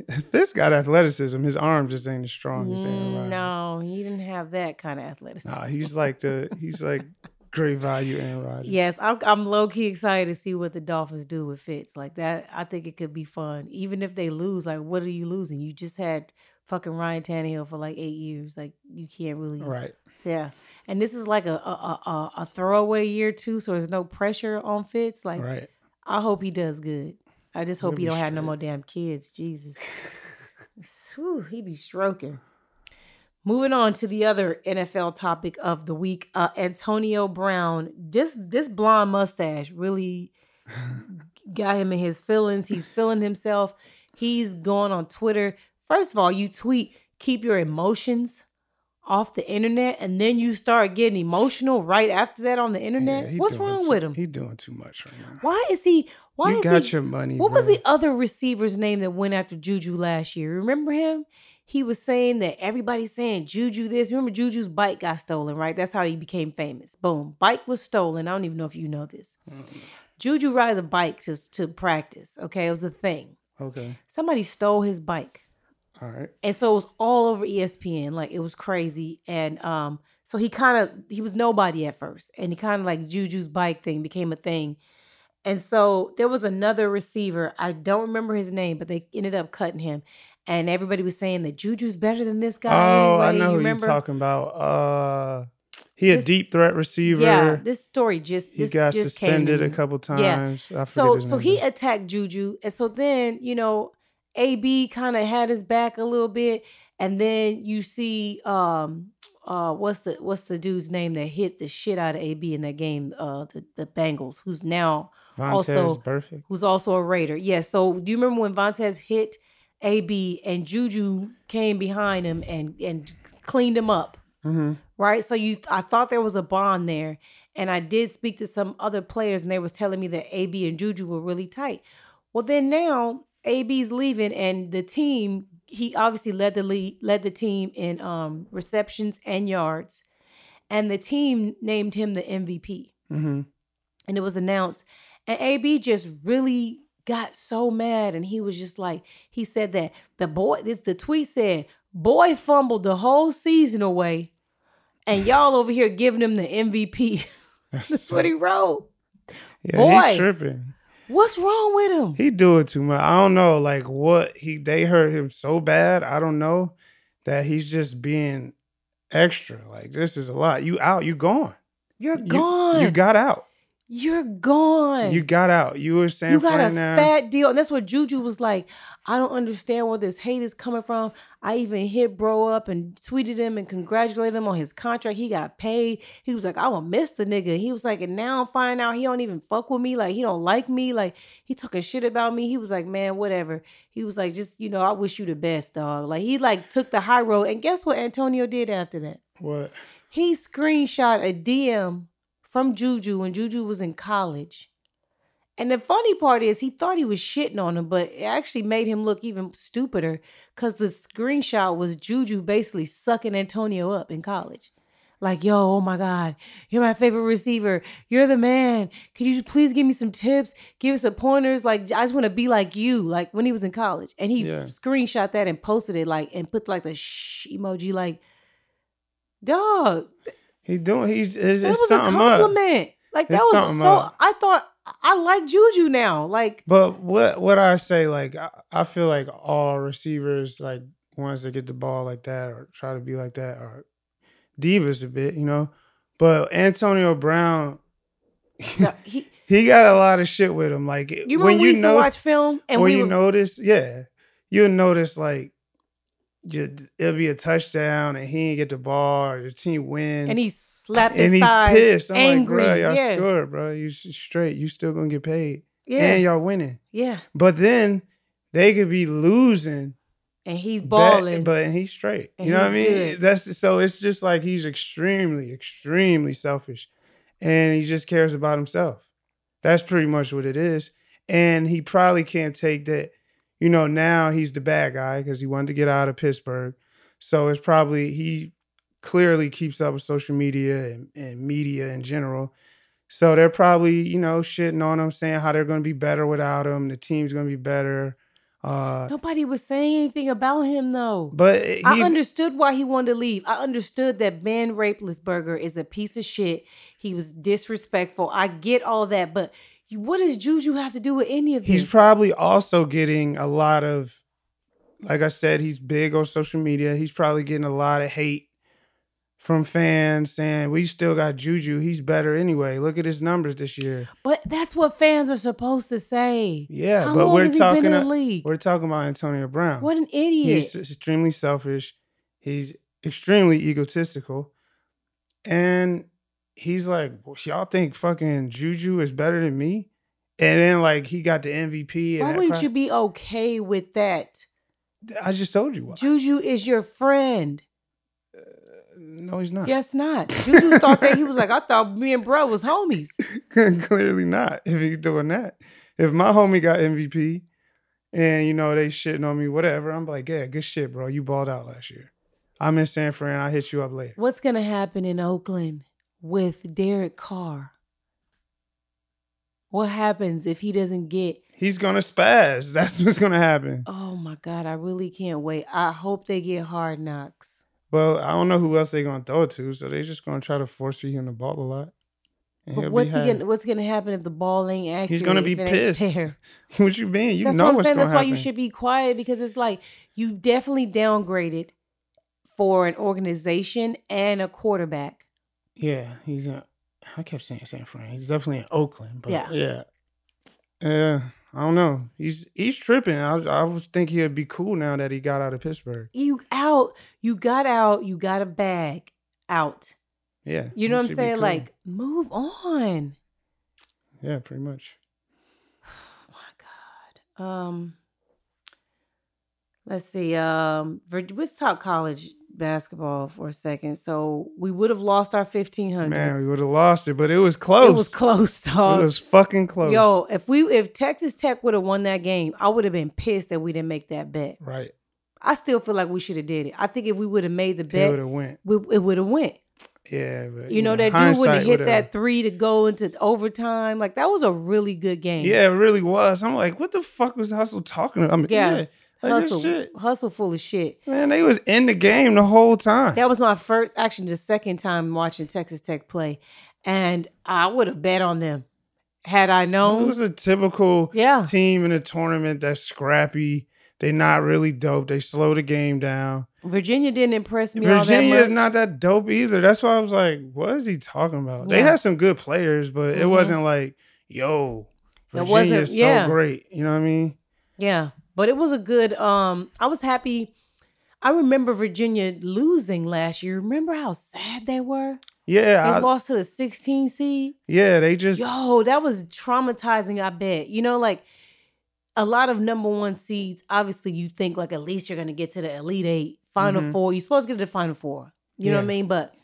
S3: Fitz got athleticism. His arm just ain't as strong as Aaron
S2: Mm,
S3: Rodgers.
S2: no, he didn't have that kind of athleticism.
S3: Nah, he's like the he's like great value Aaron Rodgers.
S2: Yes, I'm, I'm low key excited to see what the Dolphins do with Fitz. Like that, I think it could be fun. Even if they lose, like what are you losing? You just had fucking Ryan Tannehill for like eight years. Like you can't really,
S3: Right.
S2: yeah. And this is like a a, a a- throwaway year too, so there's no pressure on Fitz. Like
S3: Right.
S2: I hope he does good. I just hope
S3: He'll
S2: he don't have no more damn kids. Jesus, Whew, he be stroking. Moving on to the other NFL topic of the week, uh, Antonio Brown. This this blonde mustache really got him in his feelings. He's feeling himself. He's going on Twitter. First of all, you tweet, keep your emotions off the internet, and then you start getting emotional right after that on the internet.
S3: Yeah,
S2: What's wrong
S3: too-
S2: with him?
S3: He doing too much right now.
S2: Why is he? Why
S3: you
S2: is
S3: got
S2: he?
S3: your money.
S2: What was the other receiver's name that went after Juju last year? Remember him? He was saying that everybody's saying Juju this. Remember Juju's bike got stolen, right? That's how he became famous. Boom. Bike was stolen. I don't even know if you know this. Juju rides a bike to, to practice. Okay. It was a thing.
S3: Okay.
S2: Somebody stole his bike.
S3: All right.
S2: And so it was all over ESPN. Like it was crazy. And um, so he kind of he was nobody at first. And he kind of like Juju's bike thing became a thing. And so there was another receiver. I don't remember his name, but they ended up cutting him. And everybody was saying that Juju's better than this guy.
S3: Oh, I know
S2: You
S3: who you're talking about. Uh, he a
S2: This-
S3: deep threat receiver.
S2: Yeah, this story just
S3: he
S2: just,
S3: got
S2: just
S3: suspended
S2: to
S3: a couple
S2: Yeah.
S3: times. I
S2: So so he attacked Juju, and so then you know, AB kind of had his back a little bit, and then you see um uh what's the what's the dude's name that hit the shit out of AB in that game uh the the Bengals who's now
S3: Vontaze
S2: also-
S3: perfect.
S2: who's also a Raider. Yeah, so do you remember when Vontaze hit AB and Juju came behind him and and cleaned him up?
S3: Mm-hmm.
S2: right? So you, I thought there was a bond there, and I did speak to some other players, and they was telling me that AB and Juju were really tight. Well, then now AB's leaving, and the team he obviously led the lead, led the team in um, receptions and yards, and the team named him the MVP.
S3: Mm-hmm.
S2: and it was announced. And AB just really got so mad, and he was just like, he said that the boy, this the tweet said, boy fumbled the whole season away, and y'all over here giving him the MVP. That's what he wrote.
S3: Yeah,
S2: Boy.
S3: he's tripping.
S2: What's wrong with him?
S3: He do it too much. I don't know, like what he they hurt him so bad. I don't know that he's just being extra. Like this is a lot. You out. You gone.
S2: You're
S3: You-
S2: gone.
S3: You, got out.
S2: You're gone.
S3: You got out. You were San
S2: you got a
S3: now.
S2: Uh, fat deal. And that's what Juju was like. I don't understand where this hate is coming from. I even hit bro up and tweeted him and congratulated him on his contract. He got paid. He was like, I will miss the nigga. He was like, and now I'm finding out he don't even fuck with me. Like he don't like me. Like he talking shit about me. He was like, man, whatever. He was like, just, you know, I wish you the best, dog. Like he like took the high road. And guess what Antonio did after that?
S3: what?
S2: He screenshot a DM from Juju when Juju was in college. And the funny part is he thought he was shitting on him, but it actually made him look even stupider because the screenshot was Juju basically sucking Antonio up in college. Like, yo, oh my God, you're my favorite receiver. You're the man. Could you please give me some tips? Give me some pointers? Like, I just want to be like you, like when he was in college. And he
S3: Yeah.
S2: screenshot that and posted it, like, and put like the shh emoji, like, dog,
S3: He doing. He's it's,
S2: that was a
S3: something up.
S2: compliment. Like that
S3: It's
S2: was so.
S3: up.
S2: I thought I like Juju now. Like
S3: But what what I say, like I, I feel like all receivers, like ones that get the ball like that or try to be like that, are divas a bit, you know. But Antonio Brown,
S2: he,
S3: he got a lot of shit with him. Like
S2: you
S3: when
S2: we
S3: you
S2: used
S3: know,
S2: to watch film and
S3: when
S2: we
S3: you
S2: would,
S3: notice, yeah, you'll notice like it'll be a touchdown and he ain't get the ball or your team win.
S2: and he slapped his
S3: and he's
S2: thighs,
S3: pissed. I'm
S2: angry.
S3: like, bro, y'all
S2: yeah,
S3: scored, bro. You straight. You still gonna get paid,
S2: yeah,
S3: and y'all winning.
S2: yeah.
S3: But then they could be losing,
S2: And he's balling.
S3: but he's straight.
S2: And
S3: you know what I mean?
S2: good.
S3: That's so. It's just like he's extremely, extremely selfish, and he just cares about himself. That's pretty much what it is. And he probably can't take that. You know, now he's the bad guy because he wanted to get out of Pittsburgh. So it's probably he clearly keeps up with social media and, and media in general. So they're probably, you know, shitting on him, saying how they're going to be better without him. The team's going to be better. Uh,
S2: Nobody was saying anything about him though.
S3: but he,
S2: I understood why he wanted to leave. I understood that Ben Rapelessberger is a piece of shit. He was disrespectful. I get all that, but what does Juju have to do with any of this?
S3: he's probably also getting a lot of, like I said, he's big on social media. He's probably getting a lot of hate from fans saying we still got Juju. He's better anyway. Look at his numbers this year.
S2: but that's what fans are supposed to say.
S3: Yeah,
S2: How
S3: but we're talking. a-? We're talking about Antonio Brown.
S2: What an idiot!
S3: He's extremely selfish. He's extremely egotistical. And he's like, y'all think fucking Juju is better than me? And then like he got the MVP. And
S2: Why wouldn't
S3: crap.
S2: you be okay with that?
S3: I just told you why.
S2: Juju is your friend.
S3: Uh, no, he's not.
S2: Yes, not. Juju thought that he was like, I thought me and bro was homies.
S3: Clearly not. If he's doing that. If my homie got MVP and you know they shitting on me, whatever, I'm like, yeah, good shit, bro. You balled out last year. I'm in San Fran. I'll hit you up later.
S2: What's gonna happen in Oakland with Derek Carr? What happens if he doesn't get?
S3: He's gonna spaz. That's what's gonna happen.
S2: Oh my God, I really can't wait. I hope they get hard knocks.
S3: Well, I don't know who else they're gonna throw it to, so they're just gonna try to force feed him the ball a lot.
S2: But what's he gonna, What's gonna happen if the ball ain't accurate?
S3: He's gonna be
S2: if it ain't
S3: pissed. what you mean? You
S2: That's
S3: know
S2: what I'm
S3: what's
S2: saying. That's why
S3: happen.
S2: you should be quiet because it's like you definitely downgraded for an organization and a quarterback.
S3: Yeah, he's in. I kept saying San Fran. He's definitely in Oakland. But
S2: Yeah.
S3: yeah. I don't know. He's he's tripping. I I was think he'd be cool now that he got out of Pittsburgh.
S2: You out. You got out. You got a bag out.
S3: Yeah,
S2: You know what I'm saying?
S3: cool.
S2: Like move on.
S3: yeah, pretty much.
S2: Oh my God. Um, let's see. Um, let's talk college basketball for a second. So we would have lost our fifteen hundred.
S3: Man, we would have lost it, but it was close.
S2: It was close, dog.
S3: It was fucking close.
S2: Yo, if we if Texas Tech would have won that game, I would have been pissed that we didn't make that bet.
S3: right.
S2: I still feel like we should have did it. I think if we would have made the bet, It
S3: would have went.
S2: we, it would have went.
S3: Yeah, but
S2: You know that dude
S3: would
S2: have hit that three to go into overtime, like that was a really good game.
S3: Yeah, it really was. I'm like, what the fuck was Hustle talking about? I mean,
S2: Yeah.
S3: yeah, like
S2: hustle,
S3: shit.
S2: hustle, full of shit.
S3: Man, they was in the game the whole time.
S2: That was my first, actually, the second time watching Texas Tech play, and I would have bet on them had I known.
S3: It was a typical
S2: Yeah.
S3: team in a tournament that's scrappy. They not really dope. They slow the game down.
S2: Virginia didn't impress me all that
S3: Virginia is not that dope either. That's why I was like, what is he talking about? They had some good players, but it
S2: Mhm.
S3: wasn't like, yo,
S2: It
S3: Virginia
S2: wasn't-
S3: is so
S2: yeah.
S3: great. You know what I mean?
S2: Yeah, but it was a good. Um, I was happy. I remember Virginia losing last year. Remember how sad they were?
S3: Yeah,
S2: They
S3: I-
S2: lost to the 16 seed.
S3: yeah. They just
S2: Yo, that was traumatizing. I bet. You know, like a lot of number one seeds. Obviously, you think like at least you're gonna get to the elite eight, final
S3: Mhm.
S2: four. You're supposed to get to the final four. You know what I mean? But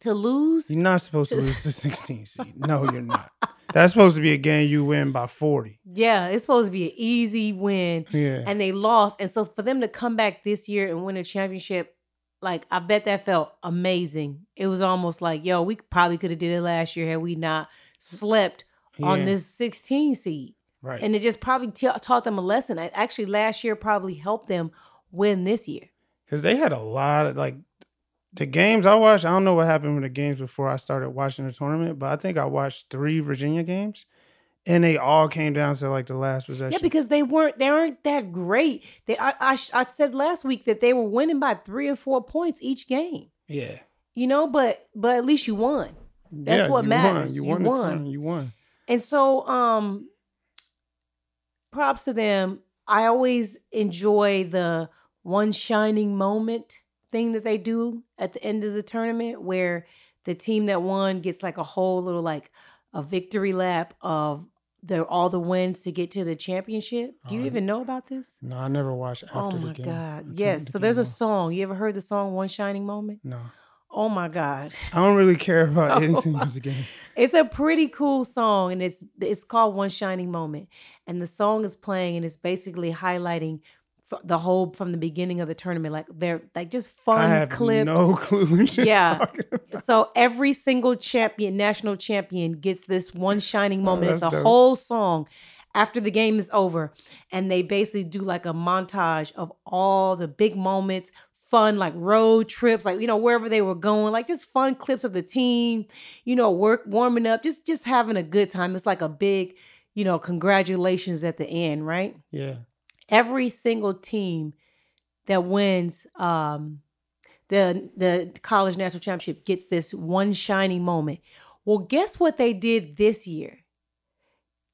S2: to lose,
S3: you're not supposed to lose to 16 seed. No, you're not. That's supposed to be a game you win by 40.
S2: yeah, it's supposed to be an easy win.
S3: Yeah.
S2: and they lost. And so for them to come back this year and win a championship, like I bet that felt amazing. It was almost like, yo, we probably could have did it last year had we not slept on this 16 seed.
S3: right.
S2: And it just probably t- taught them a lesson. I- Actually, last year probably helped them win this year.
S3: Because they had a lot of like the games I watched. I don't know what happened with the games before I started watching the tournament, but I think I watched three Virginia games, and they all came down to like the last possession.
S2: Yeah, because they weren't they aren't that great. They I, I I said last week that they were winning by three or four points each game.
S3: yeah,
S2: You know, but but at least you won. That's
S3: Yeah,
S2: what
S3: you
S2: matters.
S3: Won. You,
S2: You
S3: won. the
S2: won.
S3: tournament. You won.
S2: And so, um, props to them. I always enjoy the one shining moment thing that they do at the end of the tournament where the team that won gets like a whole little like a victory lap of the all the wins to get to the championship. Do you
S3: Oh,
S2: even know about this?
S3: No, I never watched oh after
S2: oh
S3: the
S2: my
S3: game.
S2: god. Yes.
S3: the
S2: So there's a song. You ever heard the song One Shining Moment?
S3: No,
S2: Oh my god.
S3: I don't really care about
S2: So-
S3: anything but the game.
S2: It's a pretty cool song, and it's it's called "One Shining Moment." And the song is playing, and it's basically highlighting the whole from the beginning of the tournament. Like they're like just
S3: I
S2: fun
S3: have
S2: clips.
S3: no clue what you're
S2: Yeah.
S3: talking about.
S2: So every single champion, national champion, gets this one shining oh, moment. it's a
S3: Oh, dope.
S2: whole song after the game is over, and they basically do like a montage of all the big moments, fun like road trips, like you know wherever they were going, like just fun clips of the team, you know, work warming up, just just having a good time. It's like a big, you know, congratulations at the end, right?
S3: Yeah,
S2: every single team that wins um, the the college national championship gets this one shining moment. Well, guess what they did this year?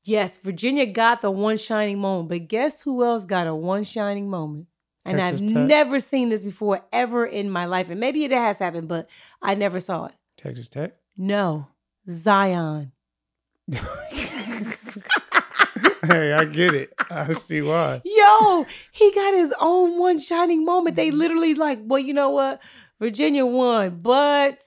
S2: Yes, Virginia got the one shining moment, but guess who else got a one shining moment? And
S3: Texas
S2: I've
S3: Tech.
S2: never seen this before ever in my life. And maybe it has happened, but I never saw it.
S3: Texas Tech.
S2: No, Zion.
S3: hey, I get it. I see why.
S2: Yo, he got his own one shining moment. They literally like, well, you know what? Virginia won, but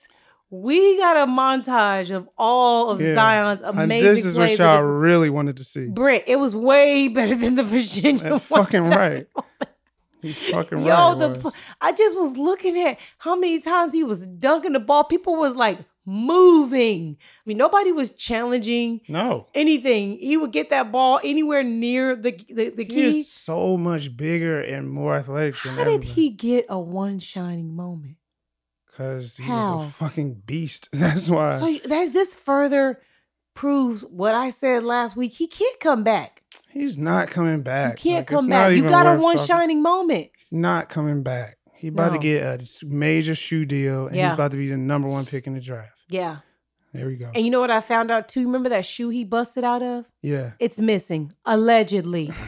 S2: we got a montage of all of
S3: Yeah.
S2: Zion's
S3: And
S2: amazing
S3: this is what y'all really wanted to see.
S2: the- Britt, it was way better than the Virginia one
S3: fucking right. He's fucking
S2: Yo,
S3: right.
S2: the pl-
S3: was.
S2: I just was looking at how many times he was dunking the ball. People was like moving. I mean, nobody was challenging
S3: no.
S2: anything. He would get that ball anywhere near the the, the
S3: He
S2: key.
S3: is so much bigger and more athletic than
S2: How did he get a one shining moment?
S3: Because he
S2: How?
S3: was a fucking beast. That's why.
S2: So that's this further proves what I said last week. He can't come back.
S3: He's not coming back.
S2: You can't
S3: Like,
S2: come back. You got a one
S3: talking-
S2: shining moment.
S3: He's not coming back. He's about
S2: No.
S3: to get a major shoe deal, and
S2: Yeah.
S3: he's about to be the number one pick in the draft.
S2: Yeah.
S3: There we go.
S2: And you know what I found out too? Remember that shoe he busted out of?
S3: Yeah.
S2: It's missing. Allegedly.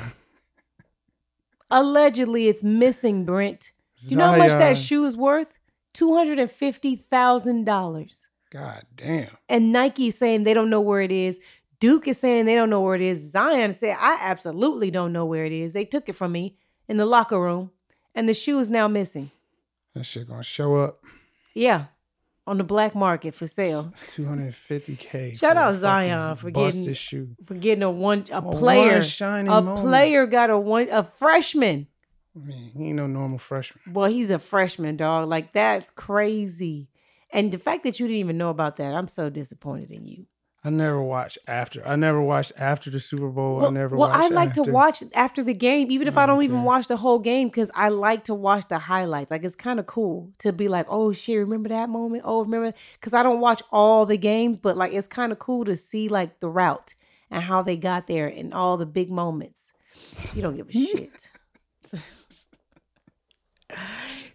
S2: Allegedly, it's missing, Brent. You know how much that
S3: uh,
S2: shoe is worth? $250,000.
S3: God damn.
S2: And Nike saying they don't know where it is. Duke is saying they don't know where it is. Zion said, I absolutely don't know where it is. They took it from me in the locker room, and the shoe is now missing.
S3: That shit gonna show up.
S2: Yeah, on the black market for sale.
S3: 250k.
S2: Shout out Zion for getting-
S3: shoe.
S2: For getting a one a
S3: one
S2: player.
S3: shining
S2: A
S3: moment.
S2: player got a one a freshman.
S3: I mean, he ain't no normal freshman.
S2: Well, he's a freshman, dog. Like that's crazy. And the fact that you didn't even know about that, I'm so disappointed in you.
S3: I never watched after. I never watched after the Super Bowl. I never.
S2: well, I like
S3: after.
S2: to watch after the game, even if I don't even watch the whole game, because I like to watch the highlights. Like it's kind of cool to be like, oh shit, remember that moment? Oh, remember? Because I don't watch all the games, but like it's kind of cool to see like the route and how they got there and all the big moments. You don't give a shit.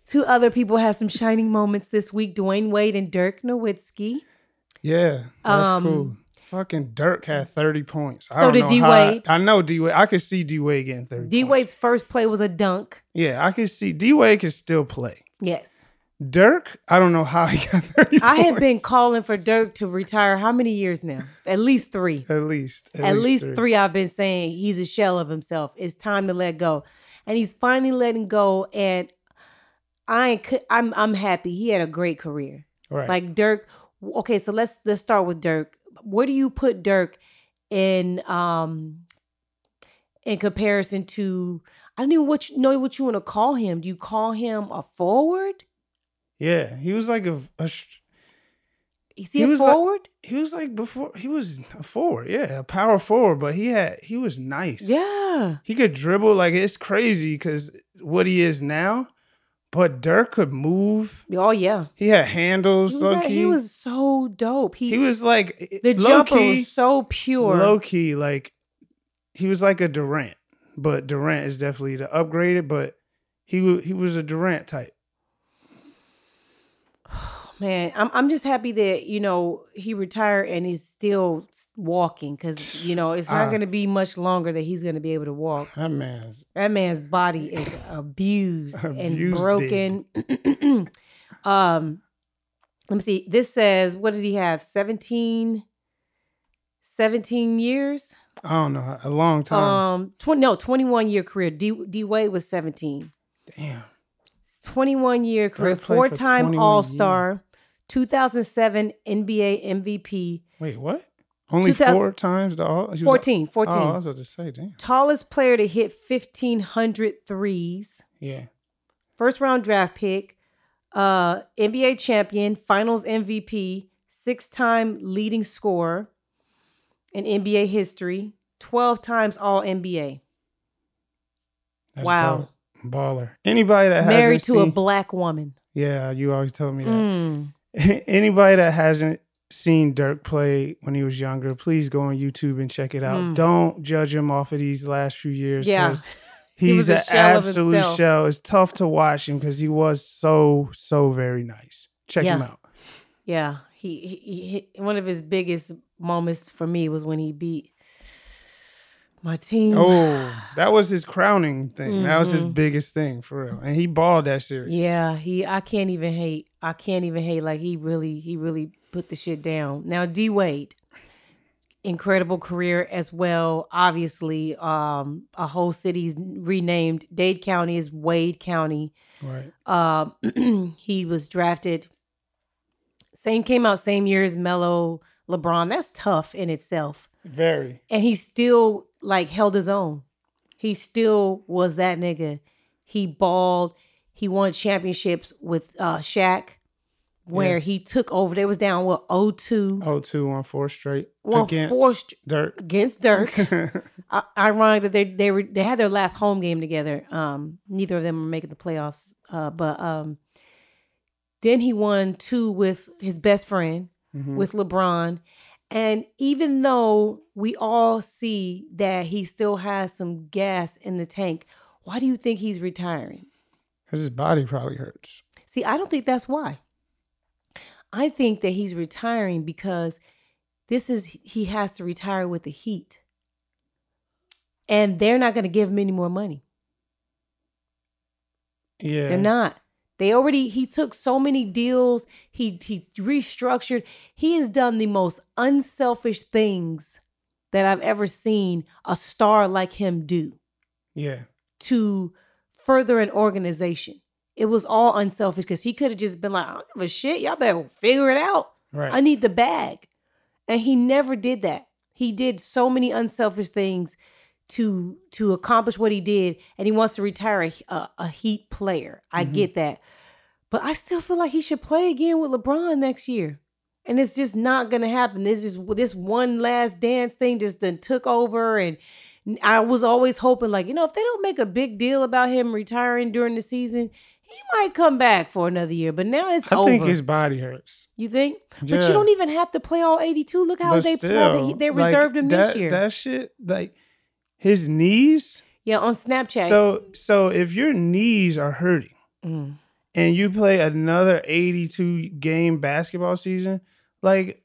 S2: Two other people had some shining moments this week: Dwyane Wade and Dirk Nowitzki.
S3: Yeah, that's
S2: Um,
S3: cool. Fucking Dirk had thirty points. I
S2: So
S3: don't
S2: did
S3: know
S2: D Wade.
S3: I know D Wade. I could see D Wade getting thirty.
S2: D
S3: points.
S2: Wade's first play was a dunk.
S3: Yeah, I can see D Wade can still play.
S2: Yes.
S3: Dirk, I don't know how he got thirty.
S2: I have been calling for Dirk to retire how many years now? At least three.
S3: at least
S2: At, least three. I've been saying he's a shell of himself. It's time to let go. And he's finally letting go. And I I'm I'm happy. He had a great career.
S3: Right.
S2: Like Dirk. Okay, so let's let's start with Dirk. Where do you put Dirk in um in comparison to I don't even what you, know what you want to call him. Do you call him a forward?
S3: yeah, he was like a, a sh-
S2: Is he,
S3: He
S2: a
S3: was like-
S2: forward?
S3: he was like before he was a forward. Yeah, a power forward, but he had he was nice.
S2: yeah.
S3: he could dribble like it's crazy because what he is now. But Dirk could move.
S2: Oh yeah.
S3: He had handles.
S2: He was,
S3: low
S2: like-
S3: key.
S2: he was so dope. He,
S3: he was like
S2: the jumper
S3: key,
S2: was so pure.
S3: low key. Like he was like a Durant, but Durant is definitely the upgraded. But he he was a Durant type.
S2: Man, I'm I'm just happy that you know he retired and he's still walking because you know it's not
S3: Ah.
S2: going to be much longer that he's going to be able to walk.
S3: That man's
S2: That man's body is abused and broken. um, let me see. This says what did he have? 17, 17 years.
S3: I don't know a long time.
S2: Um, twenty no, twenty one year career. D D Wade was seventeen.
S3: Damn.
S2: 21 year career, four time All Star, 2007 NBA MVP,
S3: Wait, what? Only
S2: 2000
S3: four times the all. he was-
S2: 14, 14.
S3: Oh, I was about to say, damn.
S2: Tallest player to hit 1,500 threes,
S3: Yeah.
S2: first round draft pick, uh, NBA champion, finals MVP, six time leading scorer in NBA history, 12 times All NBA.
S3: That's
S2: Wow.
S3: dope. Baller. Anybody that
S2: Married
S3: hasn't
S2: to a black woman.
S3: yeah, you always told me that.
S2: Mm.
S3: Anybody that hasn't seen Dirk play when he was younger, please go on YouTube and check it out.
S2: Mm.
S3: Don't judge him off of these last few years.
S2: Yeah. He
S3: He's
S2: a
S3: an
S2: shell
S3: absolute shell. It's tough to watch him because he was so, so very nice. Check him out.
S2: Yeah, he, he, he one of his biggest moments for me was when he beat my team.
S3: Oh, that was his crowning thing. That was his
S2: Mhm.
S3: biggest thing for real. And he balled that series.
S2: Yeah, he I can't even hate. I can't even hate like he really he really put the shit down. Now D Wade incredible career as well. Obviously, um a whole city's renamed Dade County is Wade County.
S3: Right.
S2: Um he was drafted same came out same year as Melo LeBron. That's tough in itself.
S3: Very.
S2: and he still like held his own. He still was that nigga. He balled. He won championships with uh Shaq, where
S3: Yeah.
S2: he took over. They was down what 0-2.
S3: Oh, two on four straight.
S2: Won
S3: against
S2: four str-
S3: Dirk.
S2: against Dirk. I- ironic that they they were they had their last home game together. Um, neither of them were making the playoffs. Uh, but um, then he won two with his best friend
S3: Mhm.
S2: with LeBron. And even though we all see that he still has some gas in the tank, why do you think he's retiring?
S3: Because his body probably hurts.
S2: See, I don't think that's why. I think that he's retiring because this is he has to retire with the Heat. And they're not going to give him any more money.
S3: Yeah.
S2: They're not. They already he took so many deals. He he restructured. He has done the most unselfish things that I've ever seen a star like him do
S3: Yeah.
S2: to further an organization. It was all unselfish because he could have just been like, I don't give a shit. Y'all better figure it out.
S3: Right.
S2: I need the bag. And he never did that. He did so many unselfish things to to accomplish what he did and he wants to retire a, a, a heat player. I
S3: Mhm.
S2: get that. But I still feel like he should play again with LeBron next year. And it's just not gonna happen. This is this one last dance thing just done took over. And I was always hoping, like, you know, if they don't make a big deal about him retiring during the season, he might come back for another year. But now it's
S3: I
S2: over.
S3: think his body hurts.
S2: you think? But you don't even have to play all 82. Look how
S3: But
S2: they
S3: still,
S2: play. They, they
S3: like,
S2: reserved him
S3: that,
S2: this year.
S3: That shit, like his knees.
S2: yeah, on Snapchat.
S3: So so if your knees are hurting
S2: Mm.
S3: and you play another 82 game basketball season, like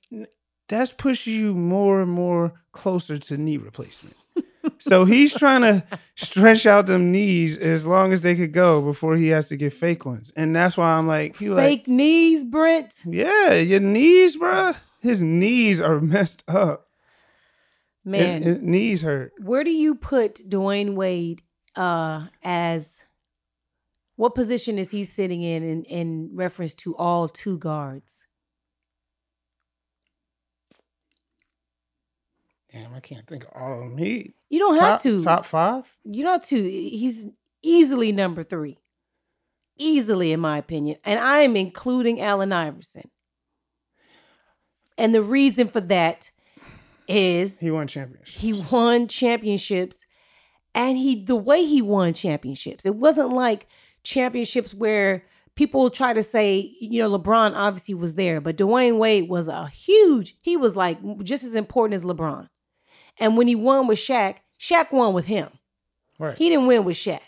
S3: that's pushing you more and more closer to knee replacement. so he's trying to stretch out them knees as long as they could go before he has to get fake ones. And that's why I'm like, he like,
S2: Fake knees, Brent.
S3: yeah, your knees, bruh. His knees are messed up.
S2: Man,
S3: It- it- knees hurt.
S2: where do you put Dwyane Wade uh as what position is he sitting in in, in reference to all two guards?
S3: Damn, I can't think of all of me.
S2: You don't have
S3: top,
S2: to.
S3: top five.
S2: You don't have to. He's easily number three. Easily, in my opinion. And I am including Allen Iverson. And the reason for that is
S3: He won championships.
S2: he won championships and he the way he won championships it wasn't like championships where people try to say you know lebron obviously was there but dwyane wade was a huge he was like just as important as lebron and when he won with Shaq, Shaq won with him
S3: right.
S2: he didn't win with Shaq.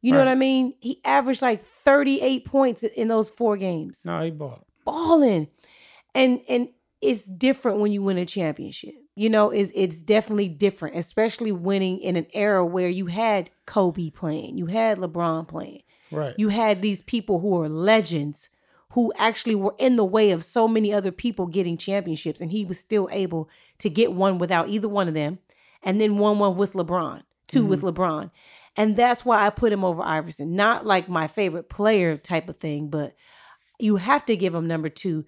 S2: you know what i mean he averaged like 38 points in those four games
S3: no, he bought.
S2: balling. And and it's different when you win a championship. You know, it's it's definitely different, especially winning in an era where you had Kobe playing, you had LeBron playing,
S3: Right.
S2: you had these people who are legends who actually were in the way of so many other people getting championships, and he was still able to get one without either one of them, and then one one with LeBron, 2 with mm-hmm. LeBron. And that's why I put him over Iverson. Not like my favorite player type of thing, but you have to give him number two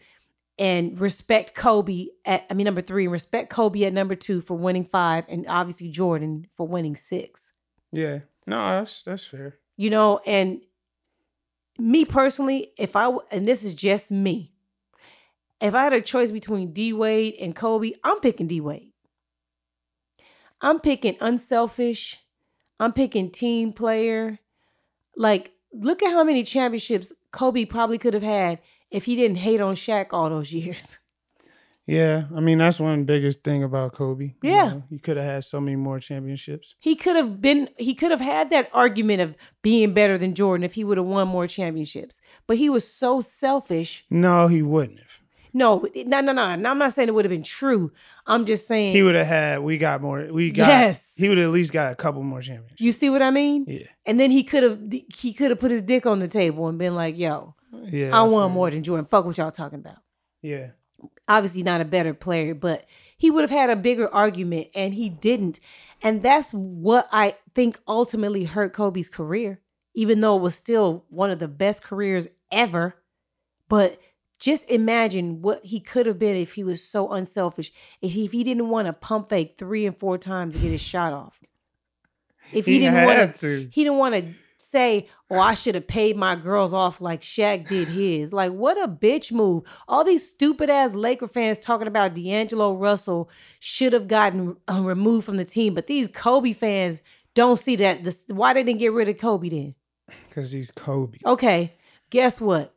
S2: and respect Kobe at I mean number three and respect Kobe at number two for winning five and obviously Jordan for winning six.
S3: yeah. No, that's that's fair.
S2: You know, and me personally, if I and this is just me, if I had a choice between D Wade and Kobe, I'm picking D Wade. I'm picking unselfish. I'm picking team player. Like, look at how many championships Kobe probably could have had if he didn't hate on Shaq all those years.
S3: Yeah, I mean that's one biggest thing about Kobe. you
S2: Yeah.
S3: know. he could have had so many more championships.
S2: He could have been, he could have had that argument of being better than Jordan if he would have won more championships. But he was so selfish.
S3: No, he wouldn't have.
S2: No, no, no, no. I'm not saying it would have been true. I'm just saying,
S3: He would have had. We got more. We got.
S2: Yes.
S3: He would have at least got a couple more championships.
S2: you see what I mean?
S3: yeah.
S2: And then he could have, he could have put his dick on the table and been like, yo,
S3: Yeah.
S2: I won more than Jordan. Fuck what y'all talking about.
S3: Yeah.
S2: obviously not a better player, but he would have had a bigger argument and he didn't. And that's what I think ultimately hurt Kobe's career, even though it was still one of the best careers ever. But just imagine what he could have been if he was so unselfish. If he, if he didn't want to pump fake three and four times to get his shot off. If he,
S3: He
S2: didn't want
S3: to.
S2: he didn't want to say, "Oh, I should have paid my girls off like Shaq did his." Like, what a bitch move! All these stupid ass Laker fans talking about D'Angelo Russell should have gotten uh, removed from the team, but these Kobe fans don't see that. This, why they didn't get rid of Kobe then?
S3: Because he's Kobe.
S2: Okay, guess what?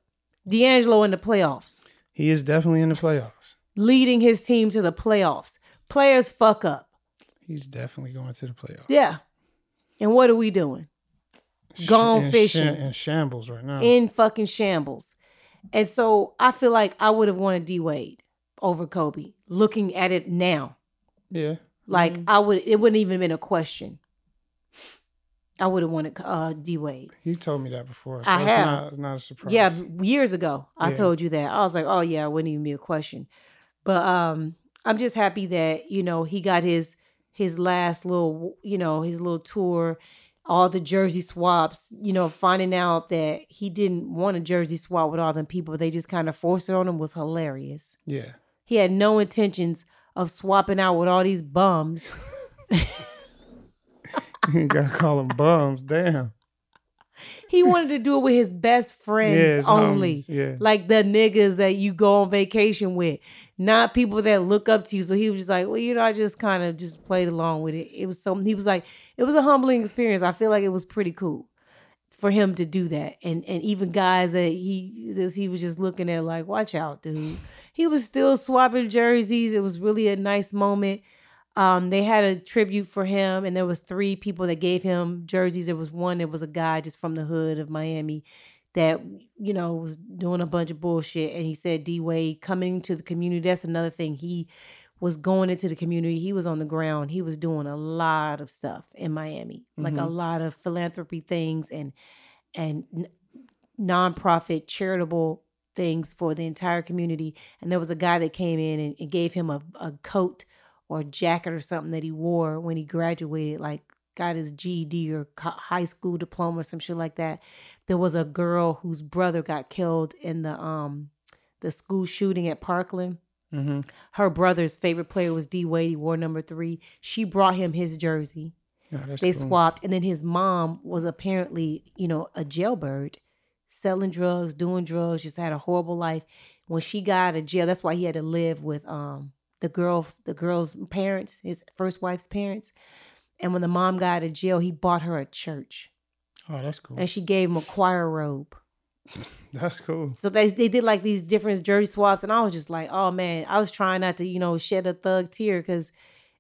S2: D'Angelo in the playoffs,
S3: He is definitely in the playoffs.
S2: leading his team to the playoffs. Players fuck up.
S3: He's definitely going to the playoffs.
S2: Yeah. And what are we doing? Gone
S3: in,
S2: fishing.
S3: in shambles right now.
S2: in fucking shambles. And so I feel like I would have wanted D Wade over Kobe. Looking at it now,
S3: yeah.
S2: like
S3: Mm-hmm.
S2: I would, it wouldn't even have been a question. I would have wanted uh, D Wade.
S3: He told me that before. So
S2: I have.
S3: Not, not a surprise.
S2: Yeah, years ago I
S3: Yeah.
S2: told you that. I was like, oh yeah, it wouldn't even be a question. But um, I'm just happy that you know he got his his last little you know his little tour, all the jersey swaps. You know, finding out that he didn't want a jersey swap with all them people, they just kind of forced it on him was hilarious.
S3: Yeah.
S2: He had no intentions of swapping out with all these bums.
S3: you gotta call them bums. Damn.
S2: He wanted to do it with his best friends
S3: Yeah, his
S2: only.
S3: homies, yeah.
S2: Like the niggas that you go on vacation with, not people that look up to you. So he was just like, well, you know, I just kind of just played along with it. It was so he was like, it was a humbling experience. I feel like it was pretty cool for him to do that. And and even guys that he this he was just looking at like, watch out, dude. He was still swapping jerseys. It was really a nice moment. Um, they had a tribute for him, and there was three people that gave him jerseys. There was one that was a guy just from the hood of Miami that you know was doing a bunch of bullshit, and he said D Wade coming to the community. That's another thing. He was going into the community. He was on the ground. He was doing a lot of stuff in Miami, like a lot of philanthropy things and and n- nonprofit charitable things for the entire community. And there was a guy that came in and, and gave him a, a coat or jacket or something that he wore when he graduated, like got his GED or high school diploma or some shit like that. There was a girl whose brother got killed in the um the school shooting at Parkland.
S3: Mm-hmm.
S2: Her brother's favorite player was D Wade. He wore number three. She brought him his jersey they
S3: cool.
S2: swapped and then his mom was apparently you know a jailbird selling drugs doing drugs just had a horrible life when she got out of jail that's why he had to live with um the girl the girl's parents his first wife's parents. And when the mom got out of jail he bought her a church.
S3: Oh, that's cool.
S2: and she gave him a choir robe.
S3: That's cool.
S2: so they, they did like these different jersey swaps and i was just like oh man i was trying not to you know shed a thug tear because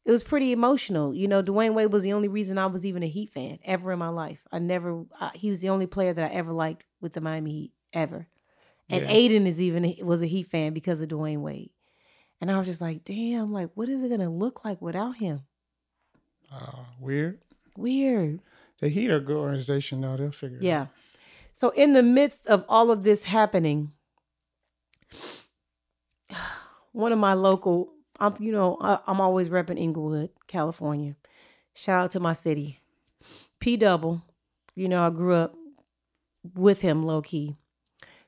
S2: it was pretty emotional. You know dwyane wade was the only reason i was even a heat fan ever in my life. I never I, he was the only player that i ever liked with the miami heat ever. And
S3: Yeah.
S2: aiden is even was a heat fan because of dwyane wade and i was just like damn like what is it gonna look like without him
S3: Uh, weird.
S2: weird
S3: The Heat are a good organization, though. They'll figure it
S2: Yeah.
S3: out.
S2: So in the midst of all of this happening, one of my local, I'm you know I, I'm always repping Inglewood, California. Shout out to my city, P Double. You know I grew up with him low key.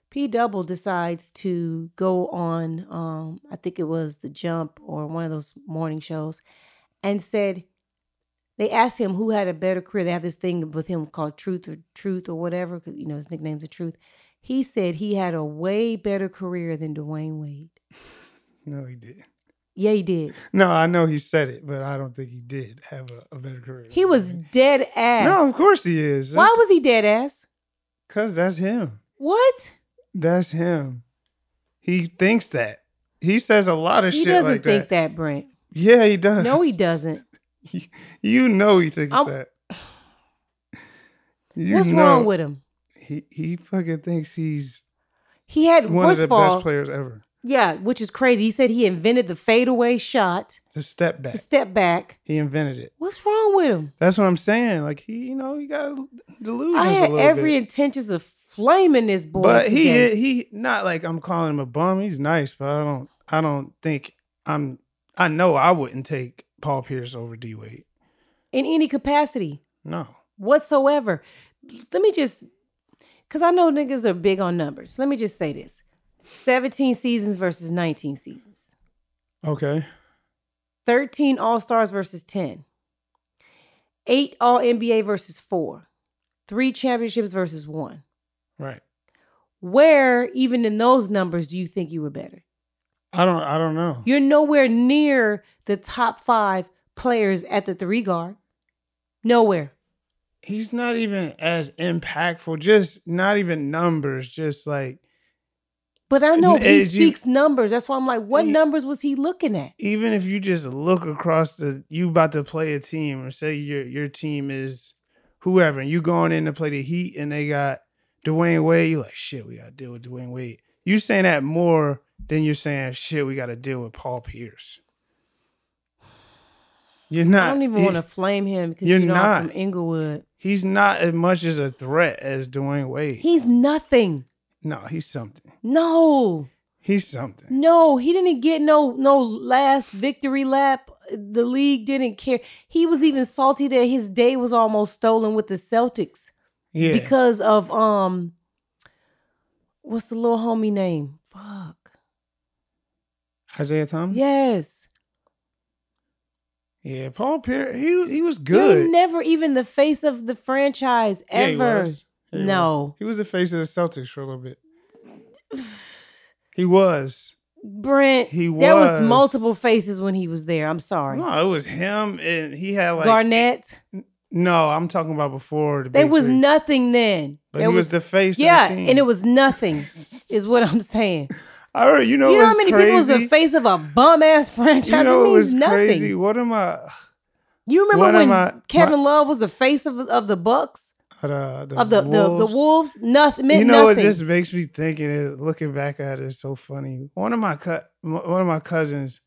S2: P Double decides to go on, um, I think it was The Jump or one of those morning shows, and said they asked him who had a better career. They have this thing with him called Truth or Truth or whatever, because you know his nickname's the Truth. He said he had a way better career than Dwyane Wade.
S3: No, he did.
S2: Yeah, he did.
S3: No, I know he said it, but I don't think he did have a, a better career.
S2: He was dead ass.
S3: No, of course he is.
S2: Why was he dead ass?
S3: Because that's him.
S2: What?
S3: That's him. He thinks that. He says a lot of
S2: He
S3: shit
S2: doesn't
S3: like
S2: think
S3: that.
S2: that, Brent.
S3: Yeah, he does.
S2: No, he doesn't.
S3: You, know he thinks
S2: I'm-
S3: that. You
S2: What's
S3: know
S2: wrong with him?
S3: He he fucking thinks he's
S2: He had
S3: one of
S2: of,
S3: the
S2: all,
S3: best players ever.
S2: yeah, which is crazy. He said he invented the fadeaway shot,
S3: The step back.
S2: the step back.
S3: He invented it.
S2: What's wrong with him?
S3: That's what I'm saying. Like he, you know, he got delusions
S2: I had every
S3: bit.
S2: intentions of flaming this boy.
S3: But he
S2: today.
S3: he not like I'm calling him a bum. He's nice, but I don't I don't think I'm I know I wouldn't take Paul Pierce over D Wade.
S2: in any capacity.
S3: No.
S2: whatsoever. Let me just, because I know niggas are big on numbers. Let me just say this 17 seasons versus 19 seasons,
S3: Okay.
S2: 13 All Stars versus 10, eight All NBA versus four, three championships versus one.
S3: Right.
S2: Where, even in those numbers, do you think you were better?
S3: I don't I don't know.
S2: You're nowhere near the top five players at the three guard. Nowhere.
S3: He's not even as impactful. Just not even numbers. Just like
S2: But I know he
S3: as you-
S2: speaks numbers. That's why I'm like, what
S3: He-
S2: numbers was he looking at?
S3: even if you just look across the you about to play a team or say your your team is whoever and you going in to play the Heat and they got Dwyane Wade, you like shit, we gotta deal with Dwyane Wade. You saying that more than you're saying shit, we gotta deal with Paul Pierce. You're not.
S2: I don't even want to flame him because
S3: you're
S2: you know I'm
S3: not.
S2: from Inglewood.
S3: He's not as much as a threat as Dwyane Wade.
S2: He's nothing.
S3: no, he's something.
S2: No,
S3: He's something.
S2: no, he didn't get no no last victory lap. The league didn't care. He was even salty that his day was almost stolen with the Celtics
S3: Yeah.
S2: because of um, what's the little homie name? Fuck.
S3: Isaiah Thomas.
S2: Yes.
S3: Yeah. Paul Pierce. He he was good.
S2: never even the face of the franchise
S3: Yeah, he
S2: ever.
S3: was. He
S2: No.
S3: was. He was the face of the Celtics for a little bit. He was.
S2: Brent,
S3: He
S2: there was
S3: was.
S2: multiple faces when he was there. I'm sorry.
S3: No, it was him, and he had like
S2: Garnett,
S3: No, I'm talking about before the.
S2: there was
S3: three.
S2: nothing then.
S3: But
S2: There
S3: he was, the face.
S2: yeah,
S3: of the team.
S2: and it was nothing, is what I'm saying.
S3: I heard. You know,
S2: you know how many
S3: crazy?
S2: people was the face of a bum ass franchise?
S3: You know
S2: it means
S3: was
S2: nothing.
S3: crazy? What am I?
S2: You remember
S3: What
S2: when
S3: I-
S2: Kevin Love was the face of of the Bucks
S3: Uh, the,
S2: of the the, the
S3: Wolves?
S2: Wolves? Nothing
S3: you know what
S2: nothing.
S3: this makes me thinking is looking back at it is so funny. One of my cu- one of my cousins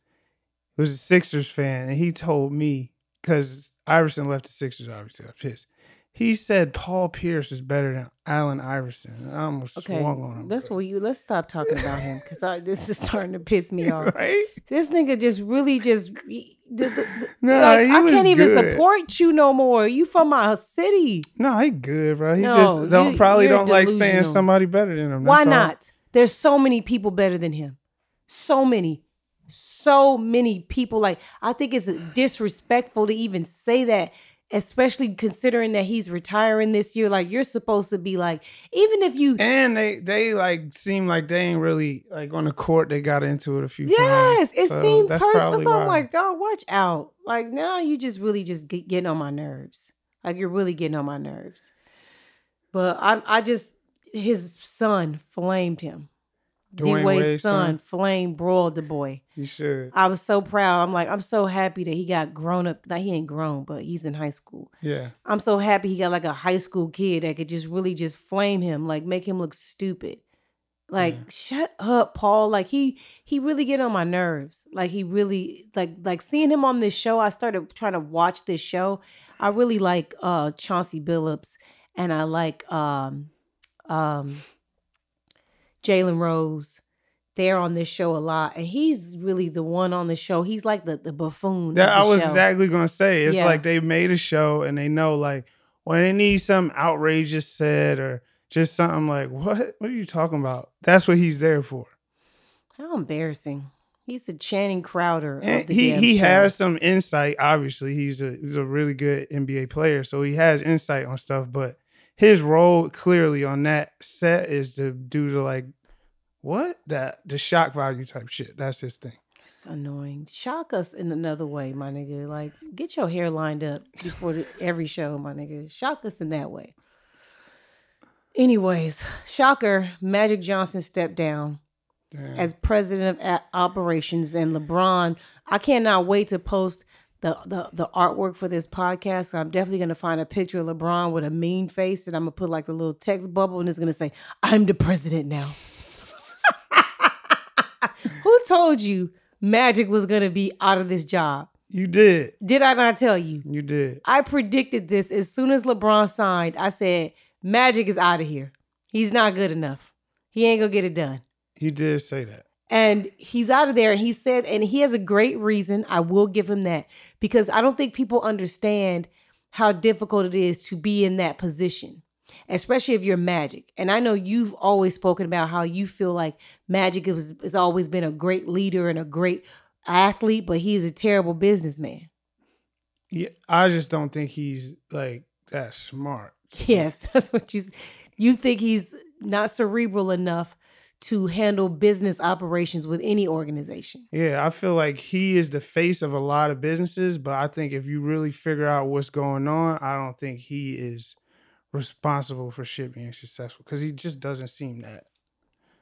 S3: was a Sixers fan, and he told me because Iverson left the Sixers, obviously I'm pissed. He said Paul Pierce is better than Allen Iverson. I almost
S2: okay,
S3: swung on him.
S2: that's what you. Let's stop talking about him because this is starting to piss me off.
S3: right?
S2: This nigga just really just. The, the, the-
S3: Nah,
S2: like, I can't even
S3: good.
S2: support you no more. You from my city.
S3: No, he good, bro. He
S2: No,
S3: just don't
S2: you-
S3: probably don't like saying somebody better than him.
S2: Why
S3: That's all.
S2: not? There's so many people better than him. So many. So many people. Like, I think it's disrespectful to even say that, especially considering that he's retiring this year. Like, you're supposed to be like, even if you.
S3: And they they like seem like they ain't really like on the court. They got into it a few
S2: Yes,
S3: times.
S2: Yes, it
S3: So
S2: seemed
S3: that's
S2: personal.
S3: probably
S2: So I'm like, dog, watch out. Like now, you just really just get, getting on my nerves. Like you're really getting on my nerves. But I'm, I just his son flamed him.
S3: Dwyane
S2: Wade's son flame broiled the boy.
S3: you should.
S2: I was so proud. I'm like, I'm so happy that he got grown up. Like he ain't grown, but he's in high school.
S3: Yeah.
S2: I'm so happy he got like a high school kid that could just really just flame him, like make him look stupid. Like,
S3: Yeah.
S2: shut up, Paul. Like he he really get on my nerves. Like he really like like seeing him on this show. I started trying to watch this show. I really like uh Chauncey Billups and I like um um Jalen Rose. They're on this show a lot, and he's really the one on the show. He's like the the buffoon.
S3: That I was
S2: show.
S3: exactly gonna say. It's
S2: Yeah.
S3: like they made a show and they know like when they need something outrageous said or just something like what what are you talking about? That's what he's there for.
S2: How embarrassing. He's the Channing Crowder. of
S3: And
S2: the
S3: he he
S2: show.
S3: has some insight. Obviously, he's a he's a really good NBA player, so he has insight on stuff. But his role clearly on that set is to do the like what that the shock value type shit. That's his thing.
S2: It's annoying. Shock us in another way, my nigga. Like, get your hair lined up before the, every show, my nigga. Shock us in that way. Anyways, shocker, Magic Johnson stepped down
S3: Damn.
S2: as president of operations, and LeBron. I cannot wait to post the the, the artwork for this podcast. I'm definitely gonna find a picture of LeBron with a mean face, and I'm gonna put like the little text bubble, and it's gonna say, "I'm the president now." Who told you Magic was gonna be out of this job?
S3: you did.
S2: Did I not tell you?
S3: You did.
S2: I predicted this as soon as LeBron signed. I said, Magic is out of here. He's not good enough. He ain't gonna get it done.
S3: You did say that.
S2: And he's out of there. And he said, and he has a great reason. I will give him that because I don't think people understand how difficult it is to be in that position, especially if you're Magic. And I know you've always spoken about how you feel like Magic has, has always been a great leader and a great athlete, but he is a terrible businessman.
S3: Yeah, I just don't think he's like that smart.
S2: Yes, that's what you you think he's not cerebral enough to handle business operations with any organization.
S3: Yeah, I feel like he is the face of a lot of businesses, but I think if you really figure out what's going on, I don't think he is responsible for shit being successful because he just doesn't seem that.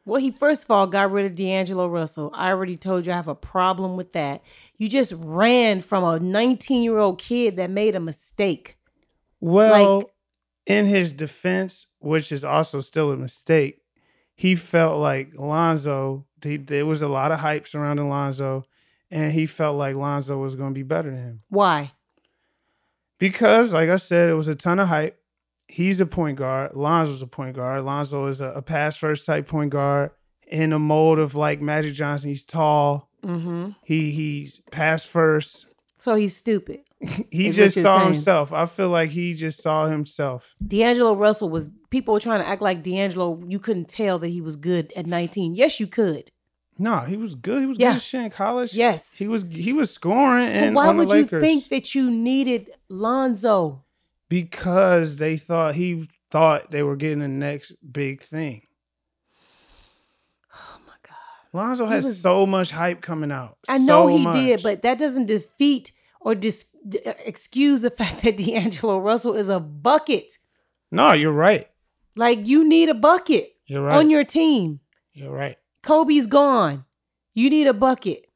S2: Well, he first of all got rid of D'Angelo Russell. I already told you I have a problem with that. You just ran from a 19 year old kid that made a mistake.
S3: Well,
S2: Like-
S3: in his defense, which is also still a mistake, he felt like Lonzo. He, there was a lot of hype surrounding Lonzo, and he felt like Lonzo was going to be better than him
S2: Why?
S3: because, like I said, it was a ton of hype. He's a point guard. Lonzo's a point guard. Lonzo is a, a pass first type point guard in the mold of like Magic Johnson. He's tall.
S2: Mm-hmm.
S3: He he's pass first.
S2: So he's stupid.
S3: He just saw
S2: saying.
S3: himself. I feel like he just saw himself.
S2: D'Angelo Russell was people were trying to act like D'Angelo. You couldn't tell that he was good at 19. Yes, you could.
S3: No, he was good. He was
S2: Yeah.
S3: good shit in college.
S2: Yes.
S3: He was he was scoring
S2: So
S3: and
S2: why would you think that you needed Lonzo?
S3: because they thought he thought they were getting the next big thing. Lonzo has
S2: was-
S3: so much hype coming out.
S2: I know
S3: So
S2: he did, but that doesn't defeat or dis- uh, excuse the fact that D'Angelo Russell is a bucket.
S3: no, you're right.
S2: Like you need a bucket
S3: You're right.
S2: on your team.
S3: you're right.
S2: Kobe's gone. You need a bucket.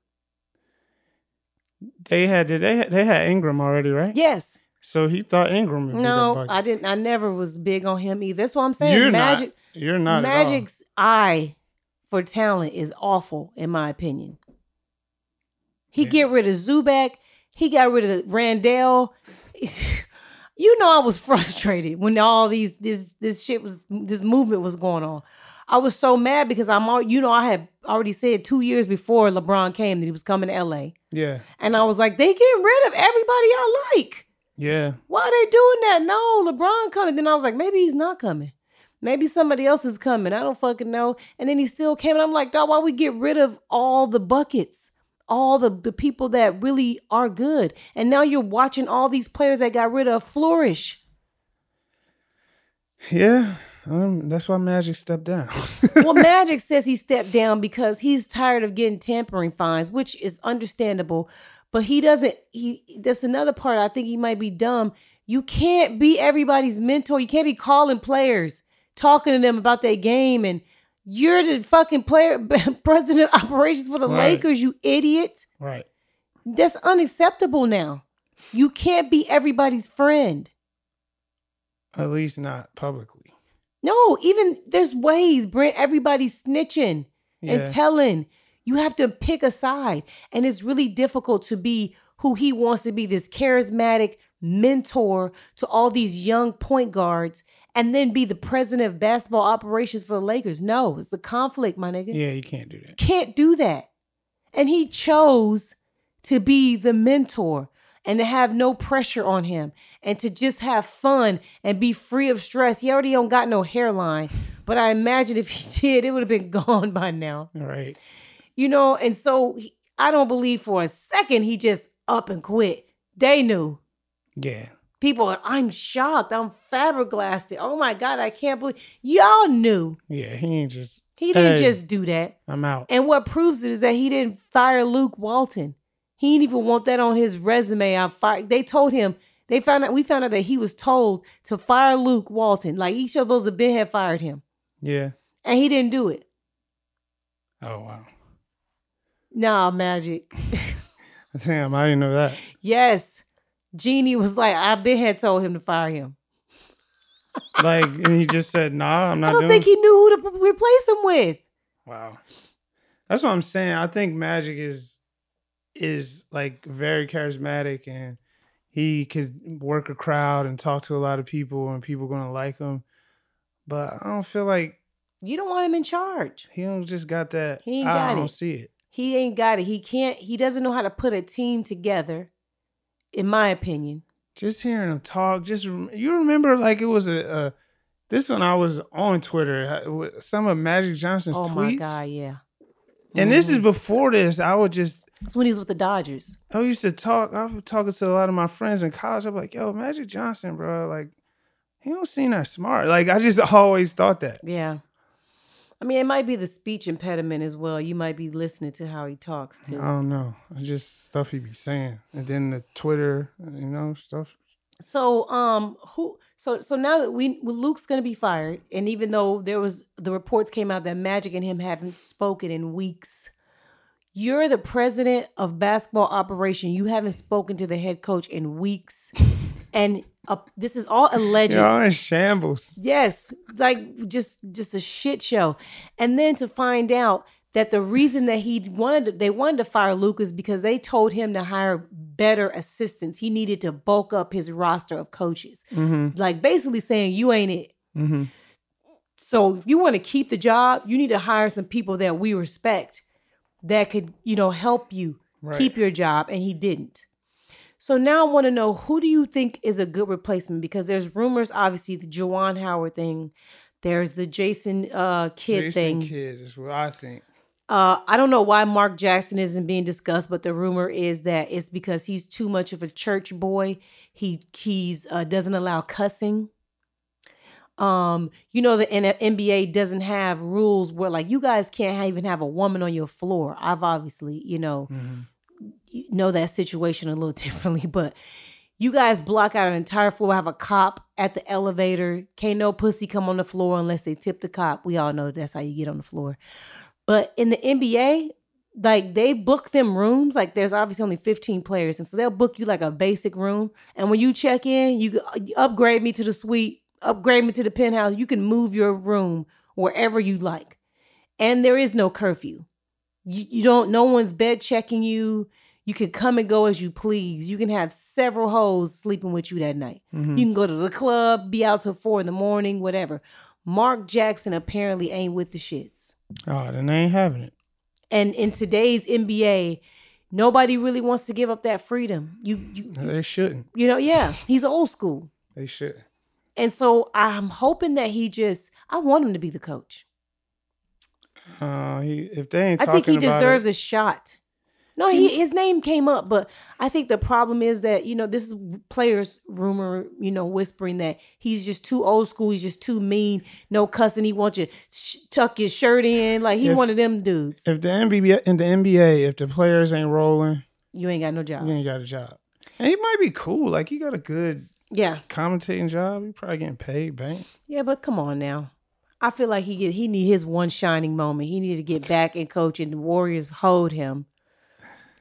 S3: They had they had, they had Ingram already, right?
S2: Yes.
S3: So he thought Ingram would
S2: No. I didn't. I never was big on him either. That's what I'm saying.
S3: You're
S2: Magic.
S3: not. You're not.
S2: Magic's eye for talent is awful, in my opinion. He
S3: Yeah.
S2: get rid of Zubac. He got rid of Randle. you know, I was frustrated when all these this this shit was this movement was going on. I was so mad because I'm all you know I had already said two years before LeBron came that he was coming to LA,
S3: Yeah.
S2: and I was like, they get rid of everybody I like.
S3: Yeah.
S2: Why are they doing that? No, LeBron coming. Then I was like, maybe he's not coming. Maybe somebody else is coming. I don't fucking know. And then he still came, and I'm like, dog, why we get rid of all the buckets, all the, the people that really are good? And now you're watching all these players that got rid of flourish.
S3: Yeah. Um, that's why Magic stepped down.
S2: well, Magic says he stepped down because he's tired of getting tampering fines, which is understandable. But he doesn't. He that's another part. I think he might be dumb. You can't be everybody's mentor. You can't be calling players, talking to them about their game, and you're the fucking player president of operations for the
S3: Right.
S2: Lakers. You idiot.
S3: right.
S2: That's unacceptable now. You can't be everybody's friend.
S3: At least not publicly.
S2: No, even there's ways. Brent, everybody's snitching.
S3: Yeah.
S2: and telling. You have to pick a side. And it's really difficult to be who he wants to be this charismatic mentor to all these young point guards and then be the president of basketball operations for the Lakers. No, it's a conflict, my nigga.
S3: yeah, you can't do that.
S2: Can't do that. And he chose to be the mentor and to have no pressure on him and to just have fun and be free of stress. He already don't got no hairline, but I imagine if he did, it would have been gone by now
S3: right.
S2: you know and so he, i don't believe for a second he just up and quit they knew
S3: Yeah.
S2: People are, i'm shocked i'm flabbergasted oh my god i can't believe y'all knew
S3: Yeah. He ain't just.
S2: he didn't
S3: Hey.
S2: just do that
S3: I'm out.
S2: and what proves it is that he didn't fire luke walton he didn't even want that on his resume i fired they told him they found out we found out that he was told to fire luke walton like each of those to been had fired him
S3: Yeah.
S2: and he didn't do it
S3: Oh wow.
S2: nah magic
S3: Damn, I didn't know that.
S2: Yes. Jeanie was like, I been had told him to fire him.
S3: Like, and he just said, "Nah, I'm not
S2: I don't
S3: doing."
S2: think he knew who to replace him with.
S3: Wow. That's what I'm saying. I think Magic is is like very charismatic and he could work a crowd and talk to a lot of people and people gonna like him. But I don't feel like
S2: You don't want him in charge.
S3: he don't just got that.
S2: He ain't ah,
S3: I
S2: got
S3: don't
S2: it.
S3: see it.
S2: He ain't got it. He can't, he doesn't know how to put a team together, in my opinion.
S3: Just hearing him talk, just you remember like it was a, a this one I was on Twitter. with Some of Magic Johnson's
S2: oh
S3: tweets,
S2: my God, yeah.
S3: and this
S2: Mm-hmm.
S3: is before this. I would just
S2: It's when he was with the Dodgers.
S3: I used to talk. I was talking to a lot of my friends in college. I'm like, yo, Magic Johnson, bro, like he don't seem that smart. Like I just always thought that.
S2: Yeah. I mean, it might be the speech impediment as well. You might be listening to how he talks too.
S3: I don't know. It's just stuff he be saying, and then the Twitter, you know, stuff.
S2: So um who so so now that we well, Luke's gonna be fired, and even though there was the reports came out that Magic and him haven't spoken in weeks, you're the president of basketball operation. You haven't spoken to the head coach in weeks, and uh, this is all alleged.
S3: Y'all in shambles.
S2: Yes, like just just a shit show. And then to find out that the reason that he wanted to, they wanted to fire Lucas because they told him to hire better assistants. He needed to bulk up his roster of coaches.
S3: Mm-hmm.
S2: Like basically saying you ain't it.
S3: Mm-hmm.
S2: So if you want to keep the job, you need to hire some people that we respect that could, you know, help you
S3: Right.
S2: keep your job and he didn't. So now I want to know who do you think is a good replacement because there's rumors obviously the Juwan Howard thing, there's the Jason uh Kidd
S3: Jason
S2: thing.
S3: Kidd is what I think.
S2: Uh I don't know why Mark Jackson isn't being discussed but the rumor is that it's because he's too much of a church boy. He he's uh doesn't allow cussing. Um, you know the NBA doesn't have rules where like you guys can't even have a woman on your floor. I've obviously, you know, you know that situation a little differently, but you guys block out an entire floor, have a cop at the elevator. Can't no pussy come on the floor unless they tip the cop. We all know that's how you get on the floor. But in the NBA, like they book them rooms. Like there's obviously only 15 players, and so they'll book you like a basic room. And when you check in, you, uh, you upgrade me to the suite, upgrade me to the penthouse. You can move your room wherever you like, and there is no curfew. You, you don't. No one's bed checking you. You can come and go as you please. You can have several hoes sleeping with you that night.
S3: Mm-hmm.
S2: You can go to the club, be out till four in the morning, whatever. Mark Jackson apparently ain't with the shits.
S3: Oh, then they ain't having it.
S2: And in today's NBA, nobody really wants to give up that freedom. You you
S3: They shouldn't.
S2: you know, yeah, he's old school.
S3: They should.
S2: And so I'm hoping that he just I want him to be the coach.
S3: Uh, he if they ain't
S2: I think he deserves
S3: it,
S2: a shot. No, he his name came up, but I think the problem is that you know this is players rumor, you know, whispering that he's just too old school. He's just too mean. No cussing. He wants you sh- tuck your shirt in like he
S3: If-
S2: one of them dudes.
S3: if the NBA in the NBA, if the players ain't rolling,
S2: you ain't got no job.
S3: you ain't got a job. And he might be cool. Like he got a good
S2: Yeah,
S3: commentating job. He probably getting paid, bank.
S2: yeah, but come on now. I feel like he get he need his one shining moment. He needed to get back and coach, and the Warriors hold him.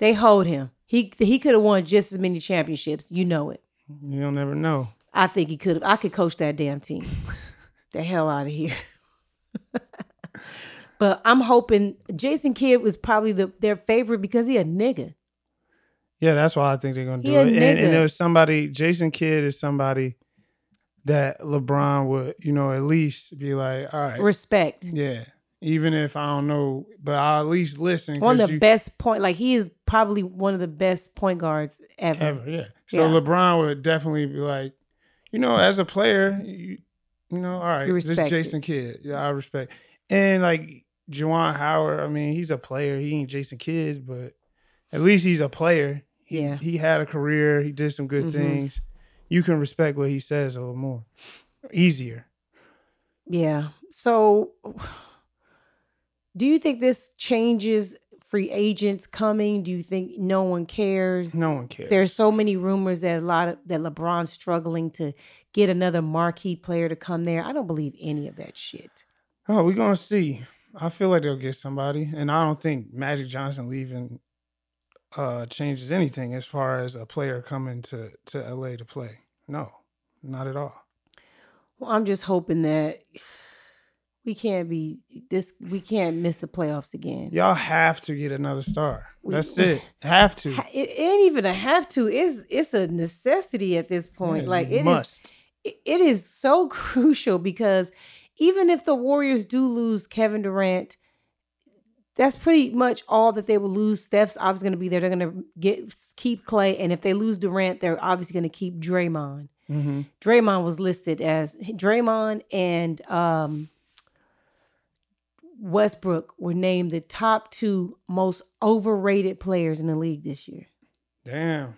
S2: They hold him. He he could have won just as many championships. You know it.
S3: You don't never know.
S2: I think he could have. I could coach that damn team. the hell out of here. but I'm hoping Jason Kidd was probably the their favorite because he a nigga.
S3: Yeah, that's why I think they're gonna do
S2: He
S3: it. And, and
S2: nigga.
S3: there was somebody, Jason Kidd is somebody that LeBron would, you know, at least be like, all right,
S2: Respect.
S3: yeah. Even if I don't know, but I'll at least listen.
S2: One of the
S3: you-
S2: best point. Like he is probably one of the best point guards ever.
S3: ever, yeah. So
S2: Yeah.
S3: LeBron would definitely be like, you know, as a player, you, you know, all right, this Jason Kidd, yeah, I respect. And like Juwan Howard, I mean, he's a player. He ain't Jason Kidd, but at least he's a player. He,
S2: Yeah.
S3: he had a career. He did some good
S2: Mhm.
S3: things. You can respect what he says a little more, easier.
S2: Yeah. So, do you think this changes free agents coming? Do you think no one cares?
S3: No one cares.
S2: There's so many rumors that a lot of that LeBron's struggling to get another marquee player to come there. I don't believe any of that shit.
S3: Oh, we're gonna see. I feel like they'll get somebody, and I don't think Magic Johnson leaving uh changes anything as far as a player coming to to LA to play. No, not at all.
S2: Well, I'm just hoping that we can't be this. We can't miss the playoffs again.
S3: Y'all have to get another star.
S2: We-
S3: That's it. Have to.
S2: It ain't even a have to. It's it's a necessity at this point. Like it is.
S3: must.
S2: it- it is so crucial because even if the Warriors do lose Kevin Durant, that's pretty much all that they will lose. Steph's obviously going to be there. They're going to get keep Clay, and if they lose Durant, they're obviously going to keep Draymond.
S3: hmm
S2: Draymond was listed as Draymond and um, Westbrook were named the top two most overrated players in the league this year,
S3: Damn.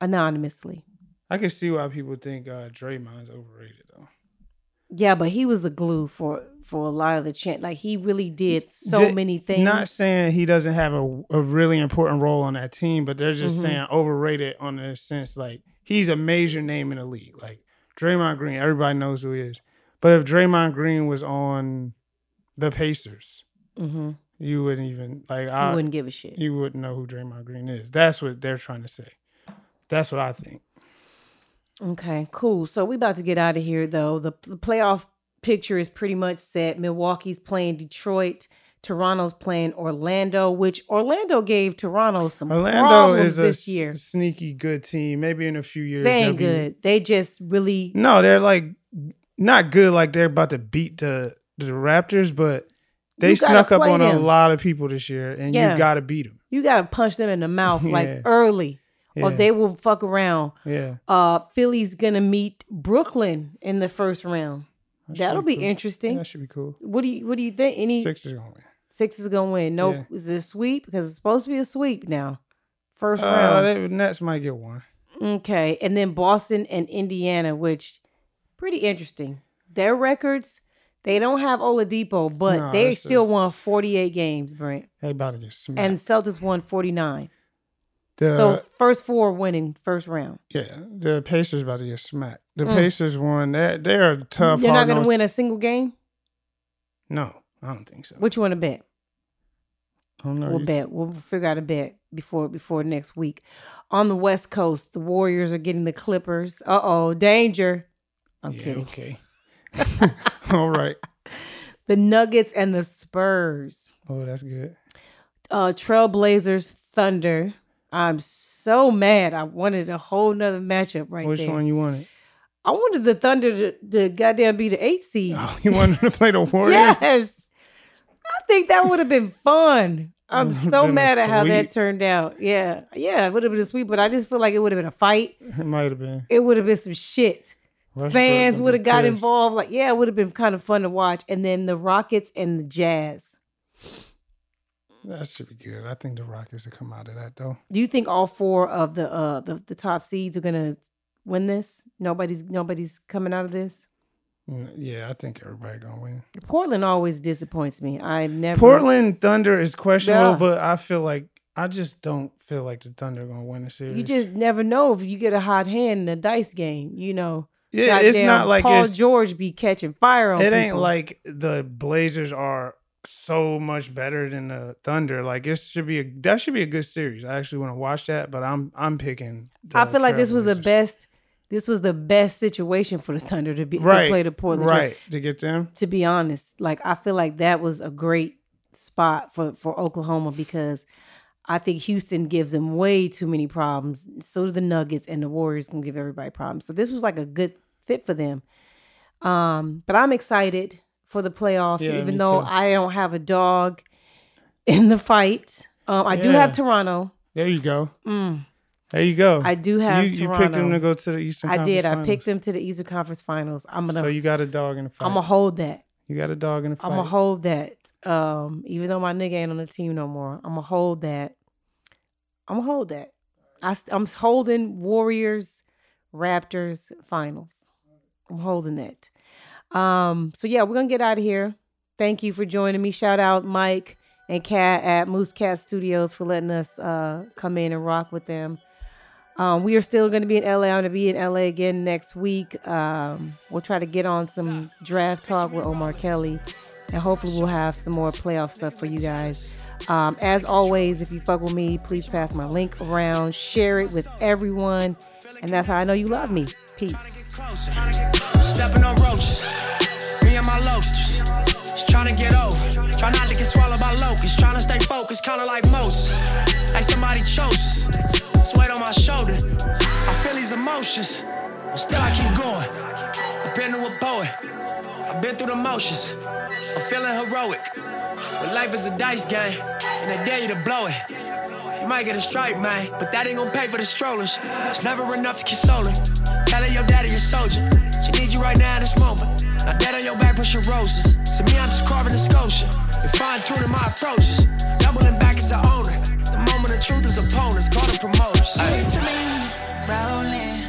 S2: anonymously.
S3: I can see why people think uh Draymond's overrated though.
S2: Yeah, but he was the glue for for a lot of the chant. Like he really did so
S3: Did-
S2: many things.
S3: Not saying he doesn't have a, a really important role on that team, but they're just
S2: Mhm.
S3: saying overrated on the sense like he's a major name in the league. Like Draymond Green, everybody knows who he is. But if Draymond Green was on the Pacers,
S2: mm-hmm.
S3: you wouldn't even like I,
S2: wouldn't give a shit.
S3: you wouldn't know who Draymond Green is. That's what they're trying to say. That's what I think.
S2: Okay, cool. So we about to get out of here though. The, the playoff picture is pretty much set. Milwaukee's playing Detroit. Toronto's playing Orlando, which Orlando gave Toronto some
S3: Orlando
S2: problems
S3: is a
S2: this
S3: s-
S2: year.
S3: sneaky good team. Maybe in a few years
S2: They ain't
S3: be-
S2: good. They just really
S3: No, they're like not good. Like they're about to beat the the Raptors, but they snuck up on a lot of people this year, and
S2: Yeah.
S3: you got to beat them.
S2: you gotta punch them in the mouth like
S3: Yeah.
S2: early, or
S3: Yeah.
S2: they will fuck around.
S3: Yeah,
S2: Uh, Philly's gonna meet Brooklyn in the first round.
S3: That
S2: That'll be
S3: cool.
S2: interesting.
S3: That should be cool.
S2: What do you What do you think? Any
S3: Sixers gonna win.
S2: Sixers gonna win? No, is it a sweep? Because it's supposed to be a sweep now. First
S3: Uh,
S2: round.
S3: they, Nets might get one.
S2: okay, and then Boston and Indiana, which pretty interesting. their records, they don't have Oladipo, but
S3: No,
S2: they still
S3: just-
S2: won 48 games, Brent.
S3: They about to get smacked.
S2: And Celtics won 49.
S3: the,
S2: so first four winning first round.
S3: yeah, the Pacers about to get smacked. The Pacers won. They're they're tough.
S2: Mm. You're not going to win a single game?
S3: No, I don't think so.
S2: What you want to bet?
S3: I don't know.
S2: We'll bet. We'll figure out a bet before before next week. On the West Coast, the Warriors are getting the Clippers. Uh oh, danger. I'm
S3: yeah,
S2: kidding.
S3: Okay. All right.
S2: The Nuggets and the Spurs.
S3: Oh, that's good.
S2: Uh Trailblazers, Thunder. I'm so mad. I wanted a whole nother matchup right
S3: Which
S2: there.
S3: one you wanted?
S2: I wanted the Thunder to, to goddamn be the eight seed.
S3: Oh, you wanted to play the Warriors?
S2: Yes. I think that would have been fun. I'm so mad at how that turned out. Yeah. Yeah, it would have been a sweep, but I just feel like it would have been a fight.
S3: It might have been.
S2: It would have been some shit.
S3: Westbrook
S2: Fans would have got
S3: pissed.
S2: involved. Like, yeah, it would have been kind of fun to watch. And then the Rockets and the Jazz.
S3: That should be good. I think the Rockets will come out of that though.
S2: Do you think all four of the uh the, the top seeds are gonna win this? Nobody's nobody's coming out of this.
S3: Yeah, I think everybody gonna win.
S2: Portland always disappoints me. I never
S3: Portland Thunder is questionable,
S2: Yeah.
S3: but I feel like I just don't feel like the Thunder gonna win the series.
S2: You just never know if you get a hot hand in a dice game. You know,
S3: yeah, it's not like
S2: Paul George be catching fire on.
S3: it ain't
S2: people.
S3: like the Blazers are so much better than the Thunder. Like it should be a that should be a good series. I actually want to watch that, but I'm I'm picking. the
S2: I feel like this was the best. This was the best situation for the Thunder to be
S3: right
S2: to play the Portland. Trail-
S3: right to get them.
S2: To be honest, like I feel like that was a great spot for for Oklahoma because I think Houston gives them way too many problems. So do the Nuggets and the Warriors can give everybody problems. So this was like a good fit for them. Um, but I'm excited for the playoffs,
S3: Yeah,
S2: even though
S3: too.
S2: I don't have a dog in the fight. Um, I do have Toronto.
S3: There you go.
S2: Mm.
S3: There you go.
S2: I do have
S3: you, you picked them to go to the Eastern.
S2: I did. I
S3: Conference
S2: picked them to the Eastern Conference Finals. I'm gonna.
S3: So you got a dog in the fight.
S2: I'm gonna hold that.
S3: you got a dog in the fight.
S2: I'm gonna hold that. Um, even though my nigga ain't on the team no more, I'm gonna hold that. I'm gonna hold that. I, I'm holding Warriors, Raptors finals. I'm holding that. Um, so yeah, we're gonna get out of here. Thank you for joining me. Shout out Mike and Kat at Moose Cat Studios for letting us uh, come in and rock with them. Um, we are still going to be in LA. I'm going to be in LA again next week. Um, we'll try to get on some draft talk with Omar Kelly, and hopefully we'll have some more playoff stuff for you guys. Um, as always, if you fuck with me, please pass my link around, share it with everyone, and that's how I know you love me. Peace.
S1: Stepping on roaches. Me and my loasters. Just trying to get over. Not to get swallowed by locusts. Trying to stay focused, kinda like Moses. Somebody chose us. Weight on my shoulder. I feel these emotions. But still I keep going. I've been to a poet. I've been through the motions. I'm feeling heroic. But life is a dice game. And they dare you to blow it. You might get a strike, man, but that ain't gonna pay for the strollers. It's never enough to console her. Tell her your daddy a soldier. She needs you right now in this moment. Now dead on your back, pushing roses. To me, I'm just carving a sculpture. And fine tuning my approaches. Doubling back as an owner. The moment of truth is opponents, call them promoters.
S4: Picture me rolling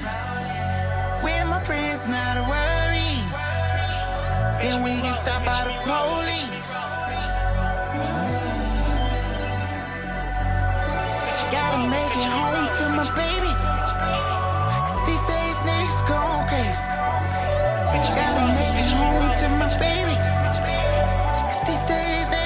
S4: with my friends, not a worry. Then we get stopped by the police. Gotta make it home to my baby. Cause these days niggas going crazy. Gotta make it home to my baby. Cause these days